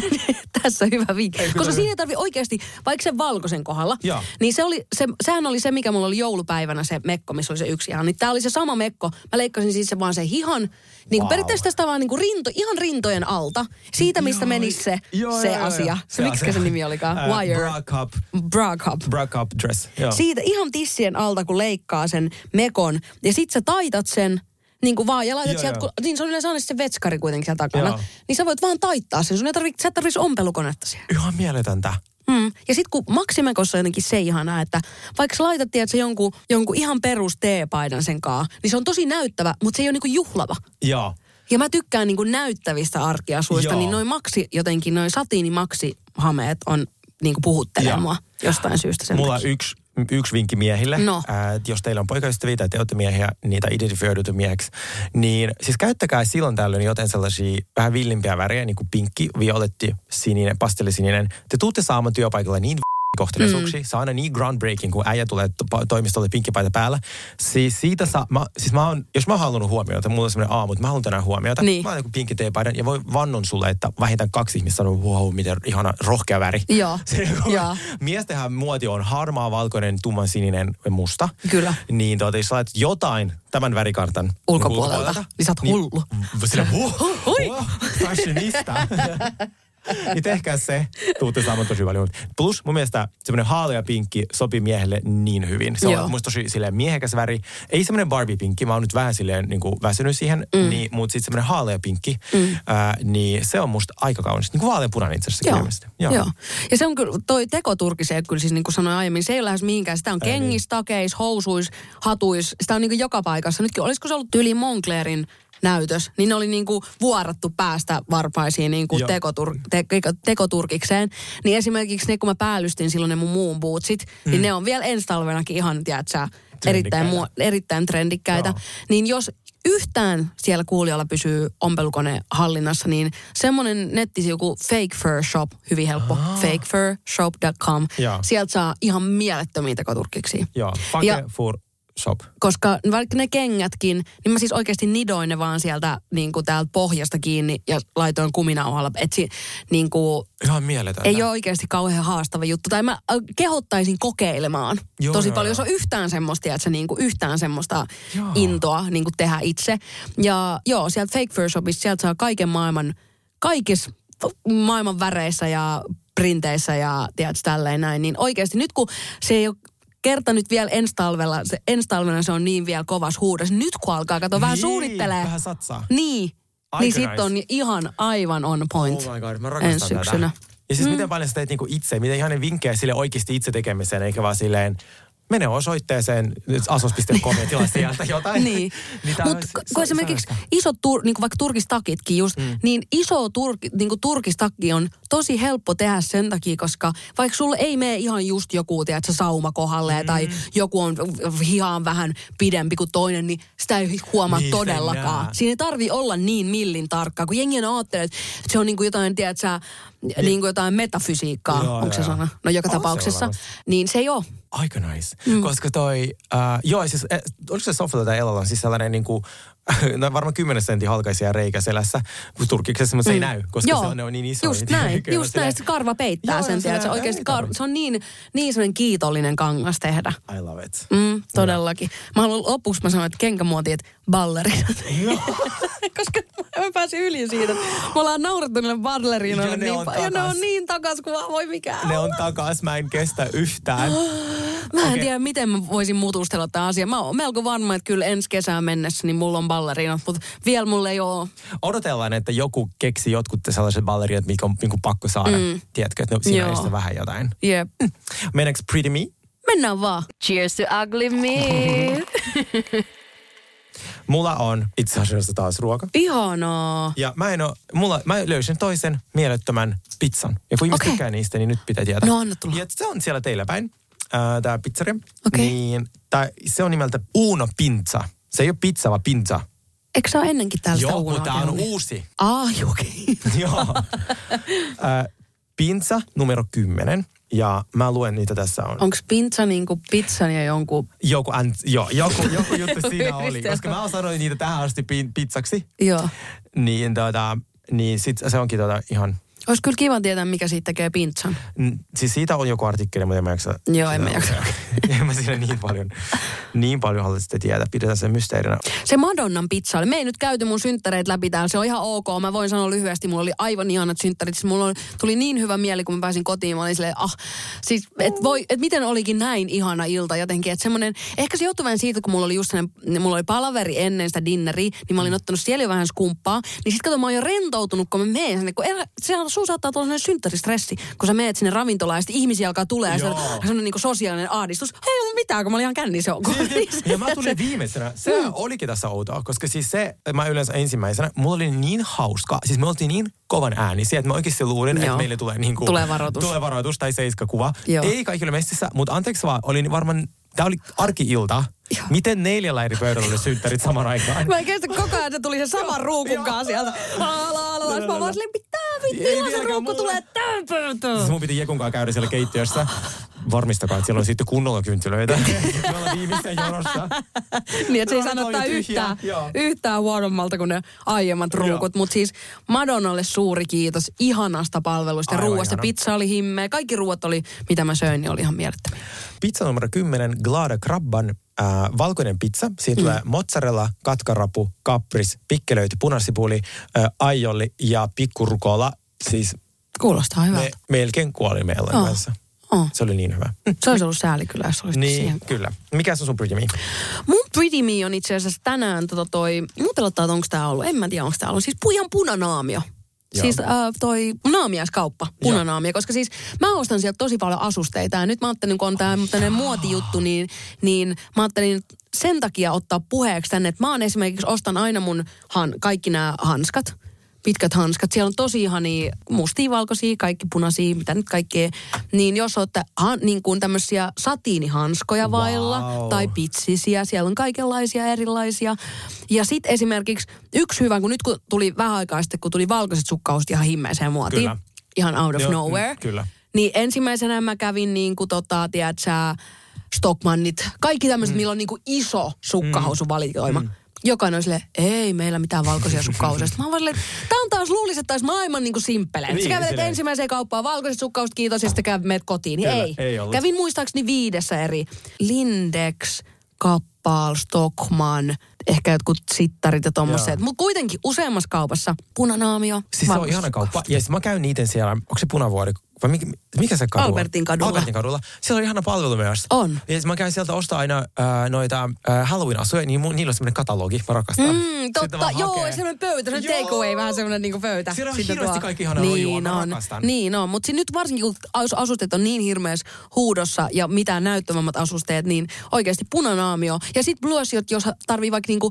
Tässä hyvä vinkki. Koska siinä ei tarvi oikeasti, vaikka sen valkoisen kohdalla, Joo. niin se oli, se, sehän oli se, mikä mulla oli joulupäivänä se mekko, missä oli se yksi ihan. Niin tää oli se sama mekko. Mä leikkasin siis se vaan se hihan, niin Wow. periaatteessa tästä vaan niin kuin rinto, ihan rintojen alta. Siitä, mistä Joo, menisi se, joo, se joo, asia. joo. Se, mikä se nimi olikaan? Ää, Wire. Bra cup, Bra cup. bra cup dress. Joo. Siitä ihan tissien alta, kun leikkaa sen mekon. Ja sit sä taitat sen niin kuin vaan ja laitat Joo, sieltä, joo. kun, niin se on yleensä aina se vetskari kuitenkin siellä takana. Joo. Niin sä voit vaan taittaa sen. Sun ei tarvi, sä et tarvitsisi ompelukonetta siihen. Ihan mieletöntä. Mm. Ja sitten kun Maximekossa on jotenkin se ihanaa, että vaikka sä laitat tiedätkö, jonkun, jonkun ihan perus teepaidan sen kaa, niin se on tosi näyttävä, mutta se ei ole niinku juhlava. Joo. Ja mä tykkään niinku näyttävistä arkiasuista, Joo. niin noin maksi, jotenkin noin satiinimaksihameet on niinku puhuttelee Joo. mua jostain syystä sen Mulla on takia. yksi, yksi vinkki miehille. No. Ää, että jos teillä on poikaystäviä tai te olette miehiä, niitä identifioidutte mieheksi, niin siis käyttäkää silloin tällöin joten sellaisia vähän villimpiä värejä, niin kuin pinkki, violetti, sininen, pastellisininen. Te tuutte saamaan työpaikalla niin kohteliaisuuksia. Mm. Se on aina niin groundbreaking, kun äijä tulee to- toimistolle pinkkipaita päällä. Siis siitä saa, mä, siis mä oon, jos mä oon halunnut huomiota, mulla on semmoinen aamu, että mä haluan tänään huomiota. Niin. Mä oon joku pinkki teepaidan ja voi vannon sulle, että vähintään kaksi ihmistä sanoo, wow, miten ihana rohkea väri. Joo, Se, kun joo. Miestenhän muoti on harmaa, valkoinen, tumman sininen, musta. Kyllä. Niin tuota, jos laitat jotain tämän värikartan Ulkopuolelta, niin sä oot hullu. Sillä, huh, Hui. huh, fashionista. niin tehkää se, tuutte saamaan tosi paljon. Plus mun mielestä semmoinen haalea pinkki sopii miehelle niin hyvin. Se Joo. on musta tosi silleen miehekäs väri. Ei semmoinen Barbie-pinkki, mä oon nyt vähän silleen niin kuin väsynyt siihen, mm. niin, mutta sitten semmoinen haalea pinkki, mm. ää, niin se on musta aika kaunis. Niin kuin vaaleanpunainen itse asiassa. Joo. Joo. Joo. Ja se on kyllä, toi tekoturki se kyllä siis niin kuin sanoin aiemmin, se ei ole lähes mihinkään. Sitä on niin. kengissä, takeis, housuis, hatuis. Sitä on niin kuin joka paikassa. Nytkin olisiko se ollut yli Monclerin näytös, niin ne oli niin kuin vuorattu päästä varpaisiin niin kuin tekotur, te, teko- tekoturkikseen. Niin esimerkiksi ne, kun mä päällystin silloin ne mun muun bootsit, mm. niin ne on vielä ensi talvenakin ihan, tiedätkö, erittäin, mua, erittäin trendikkäitä. Joo. Niin jos yhtään siellä kuulijalla pysyy ompelukone hallinnassa, niin semmoinen nettisivu kuin Fake Fur Shop, hyvin helppo, fakefurshop.com. Joo. Sieltä saa ihan mielettömiä tekoturkkiksi. Joo, Ja- Fake for Shop. Koska vaikka ne kengätkin, niin mä siis oikeasti nidoin ne vaan sieltä niin kuin täältä pohjasta kiinni ja laitoin kuminauhalla. Että si, niin kuin, Ihan mieletöntä. ei ole oikeasti kauhean haastava juttu. Tai mä äh, kehottaisin kokeilemaan Joo, tosi joo, paljon. joo. Jos on yhtään semmoista, että niin kuin yhtään semmoista Joo. intoa niin kuin tehdä itse. Ja joo, sieltä Fake Fur Shopista, sieltä saa kaiken maailman, kaikissa maailman väreissä ja printeissä ja tiedätkö, tälleen näin. Niin oikeasti nyt kun se ei ole kerta nyt vielä ensi talvella, se, ensi talvena se on niin vielä kovas huudas. Nyt kun alkaa, kato, vähän Niin, suunnittelee. vähän satsaa. Niin. Aika niin sit nice. on ihan aivan on point. Oh my god, mä ensi rakastan syksynä. tätä. Ja siis mm. miten paljon sä teet niinku itse, miten ihan ne vinkkejä sille oikeasti itse tekemiseen, eikä vaan silleen, mene osoitteeseen asos.com ja tilaa sieltä jotain. Niin. tää Mutta kun on esimerkiksi sellaista. isot, tur, niin kuin vaikka turkistakitkin just, mm. niin iso turki, niin kuin turkistakki on tosi helppo tehdä sen takia, koska vaikka sulle ei mene ihan just joku, tiedätkö, sauma kohdalle mm. tai joku on hihaan vähän pidempi kuin toinen, niin sitä ei huomaa Niin, niin, todellakaan. Siinä ei tarvi olla niin millin tarkkaa, kun jengi aina ajattelee, että se on niin kuin jotain, tiedätkö, niin kuin jotain metafysiikkaa, Joo, onko se joo. sana? No joka On se tapauksessa. varmasti. Niin se ei ole. Aika nice. Mm. Koska toi, uh, joo siis, eh, oliko se Sofilla tai Elalla on siis sellainen niinku, no varmaan 10 sentin halkaisia reikä selässä turkiksessa, mutta se ei näy, koska Joo, se on, ne on niin isoja. Just näin, just näin. Se karva peittää Joo, sen, tiedät, se, ei oikeasti kar- se on niin, niin semmoinen kiitollinen kangas tehdä. I love it. Mm, todellakin. Mä haluan lopuksi, mä sanoin, että kenkämuoti, että ballerinat. Koska mä pääsin yli siitä. Me ollaan naurettu niille ballerinoille niin on paljon. Ja ne on niin takas kuin voi mikään. Ne on takas, mä en kestä yhtään. Mä en Okei. tiedä, miten mä voisin mutustella tämän asian. Mä oon melko varma, että kyllä ensi kesään mennessä niin mulla on ballerinat, mutta vielä mulla ei ole. Odotellaan, että joku keksi jotkut sellaiset ballerinat, mitkä on niinku pakko saada. Mm. Tiedätkö, että no, siinä Joo. on vähän jotain. Jep. Mennäänkö Pretty Me? Mennään vaan. Cheers to ugly me. Mulla on itse asiassa taas ruoka. Ihanaa. Ja mä en oo, mulla, mä löysin toisen mielettömän pizzan. Ja kun ihmiset Okei. tykkää niistä, niin nyt pitää tietää. No, anna tulla. Ja se on siellä teillä päin, ää, tää pizzeria. Okei. Niin, tää, se on nimeltä Uno Pizza. Se ei ole pizza, vaan pizza. Eikö sä ole ennenkin täällä Joo, mutta tää on uusi. Ah, okei. Joo. Ää, pizza numero 10. Ja mä luen niitä tässä on. Onko pizza niinku pizzan ja jonkun... Joku, an, joo, joku, joku juttu siinä oli. Koska mä sanoin niitä tähän asti pi- pizzaksi. Joo. Niin, tota, niin sit se onkin tota ihan... Olisi kyllä kiva tietää, mikä siitä tekee pizzan. Mm, Siis siitä on joku artikkeli, mutta en mä jaksa. Joo, en mä jaksa. en mä siinä niin paljon, niin paljon halua sitä tietää. Pidetään sen mysteerinä. Se Madonnan pizza oli. Me ei nyt käyty mun synttäreitä läpi täällä. Se on ihan ok. Mä voin sanoa lyhyesti, mulla oli aivan ihanat synttärit. Siis mulla tuli niin hyvä mieli, kun mä pääsin kotiin. Mä olin silleen, ah, siis, et voi, et miten olikin näin ihana ilta jotenkin. Että semmonen, ehkä se johtui vähän siitä, kun mulla oli just sellainen, mulla oli palaveri ennen sitä dinneriä, niin mä olin ottanut siellä jo vähän skumppaa. Niin sit kato, mä oon jo rentoutunut, kun mä menen sinne. Kun elä, se on, sun saattaa tulla sellainen synttäristressi, kun sä meet sinne ravintolaan ja ihmisiä alkaa tulee ja on sellainen niin sosiaalinen ahdistus. Hei, ei ollut mitään, kun mä olin ihan kännissä. Siis, ja mä tulin viimeisenä. Se mm. olikin tässä outoa, koska siis se, mä yleensä ensimmäisenä, mulla oli niin hauska. Siis me oltiin niin kovan äänisiä, että mä oikeasti luulin, että meille tulee niin kuin, Tulee varoitus. Tulee varoitus tai seiskakuva. Joo. Ei kaikille messissä, mutta anteeksi vaan, oli varmaan, tää oli arki-ilta. Joo. Miten neljällä eri pöydällä oli synttärit saman aikaan? Mä en kestä koko ajan, että tuli se sama ruukun kanssa sieltä. La, la, la, la. Mä vaan silleen, mitä vittu, se ruukku tulee tähän pöytään. Siis mun piti Jekun kanssa käydä siellä keittiössä. Varmistakaa, että siellä on sitten kunnolla kynttilöitä. Me ollaan viimeisen jonossa. Niin, että se ei Ruoka sano oli ottaa tyhjä, yhtään, yhtään huonommalta kuin ne aiemmat ruukut. Mutta siis Madonnalle suuri kiitos ihanasta palvelusta ja Aivan ruuasta. ihana. Pizza oli himmeä. Kaikki ruuat oli, mitä mä söin, niin oli ihan mielettömiä. Pizza numero 10, Glada Krabban äh, valkoinen pizza. Siitä mm. tulee mozzarella, katkarapu, kapris, pikkelöity, punasipuli, äh, aioli ja pikkurukola. Siis Kuulostaa hyvältä. Me melkein kuoli meillä Joo. kanssa. Oh. Se oli niin hyvä. Se olisi ollut sääli kyllä, jos olisit Niin, siihen. kyllä. Mikä on sun pretty me? Mun Pretty Me on itse asiassa tänään tota toi, muuten että onko tää ollut, en mä tiedä onko tää ollut, siis pujan punanaamio. Joo. Siis äh, toi naamiaiskauppa, punanaamio, koska siis mä ostan sieltä tosi paljon asusteita ja nyt mä ajattelin, kun on tää tämmönen muotijuttu, niin, niin mä ajattelin sen takia ottaa puheeksi tänne, että mä oon esimerkiksi ostan aina mun han, kaikki nämä hanskat, pitkät hanskat. Siellä on tosi ihania mustia, valkoisia, kaikki punaisia, mitä nyt kaikkea. Niin jos olette ha, niin kuin tämmöisiä satiinihanskoja vailla Wow. tai pitsisiä, siellä on kaikenlaisia erilaisia. Ja sitten esimerkiksi yksi hyvä, kun nyt kun tuli vähän aikaa sitten, kun tuli valkoiset sukkahousut ihan himmeiseen muotiin. Kyllä. Ihan out of Joo, nowhere. mm, kyllä. Niin ensimmäisenä mä kävin niin kuin tota, tiedätkö, sä, Stockmannit, kaikki tämmöiset, mm. millä on niin kuin iso sukkahousuvalikoima. Mm. Jokainen on silleen, ei meillä mitään valkoisia sukkahousuja. Sitten mä vaan tää on taas luulisin, että olisi maailman niin kuin simppelein. Niin, Sä kävelet silleen. ensimmäiseen kauppaan, valkoiset sukkahousut, kiitos, ja sitten käy meet kotiin. Niin Kyllä, ei. ei ollut. Kävin muistaakseni viidessä eri. Lindex, Kappal, Stockman, ehkä jotkut sittarit ja tommoset. Mutta kuitenkin useammassa kaupassa punanaamio. Siis se on ihana kauppa. Ja sit mä käyn niiden siellä, onko se Punavuori? Vai mikä, mikä se kadu on? Albertin kadulla. Albertin kadulla. Siellä on ihana palvelu myös. On. Ja sit mä käyn sieltä ostaa aina äh, noita äh, Halloween-asuja, niin mun, niillä on semmoinen katalogi, mä rakastan. Mm, totta, joo, hakee. semmoinen pöytä, semmoinen take away, vähän semmoinen niinku pöytä. Siellä on Sitten hirveästi tuo- kaikki ihanaa niin rojua, mä on, rakastan. Niin on, mutta nyt varsinkin kun as- asusteet on niin hirveässä huudossa ja mitään näyttävämmät asusteet, niin oikeasti punanaamio. Ja sitten bluesiot, jos tarvii vaikka niinku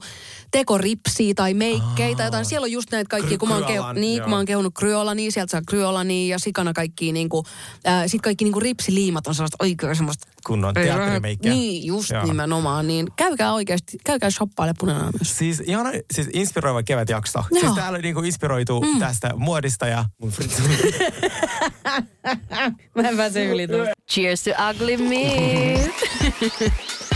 tekoripsiä tai meikkejä tai jotain, siellä on just näitä kaikki, kun mä oon, keu- niin, kun mä oon kehunut kryolania, sieltä saa kryolania ja sikana kaikki niinku, äh, sit kaikki niinku ripsiliimat on sellaista oikein semmoista Kunnon teatterimeikkiä. Niin, just Joo. nimenomaan. Niin käykää oikeasti, käykää shoppaile punanaamiossa. Siis ihana, siis inspiroiva kevätjakso. Joo. Siis täällä niinku inspiroitu mm. tästä muodista ja mun Mä en pääse yli tuosta. Cheers to ugly meat.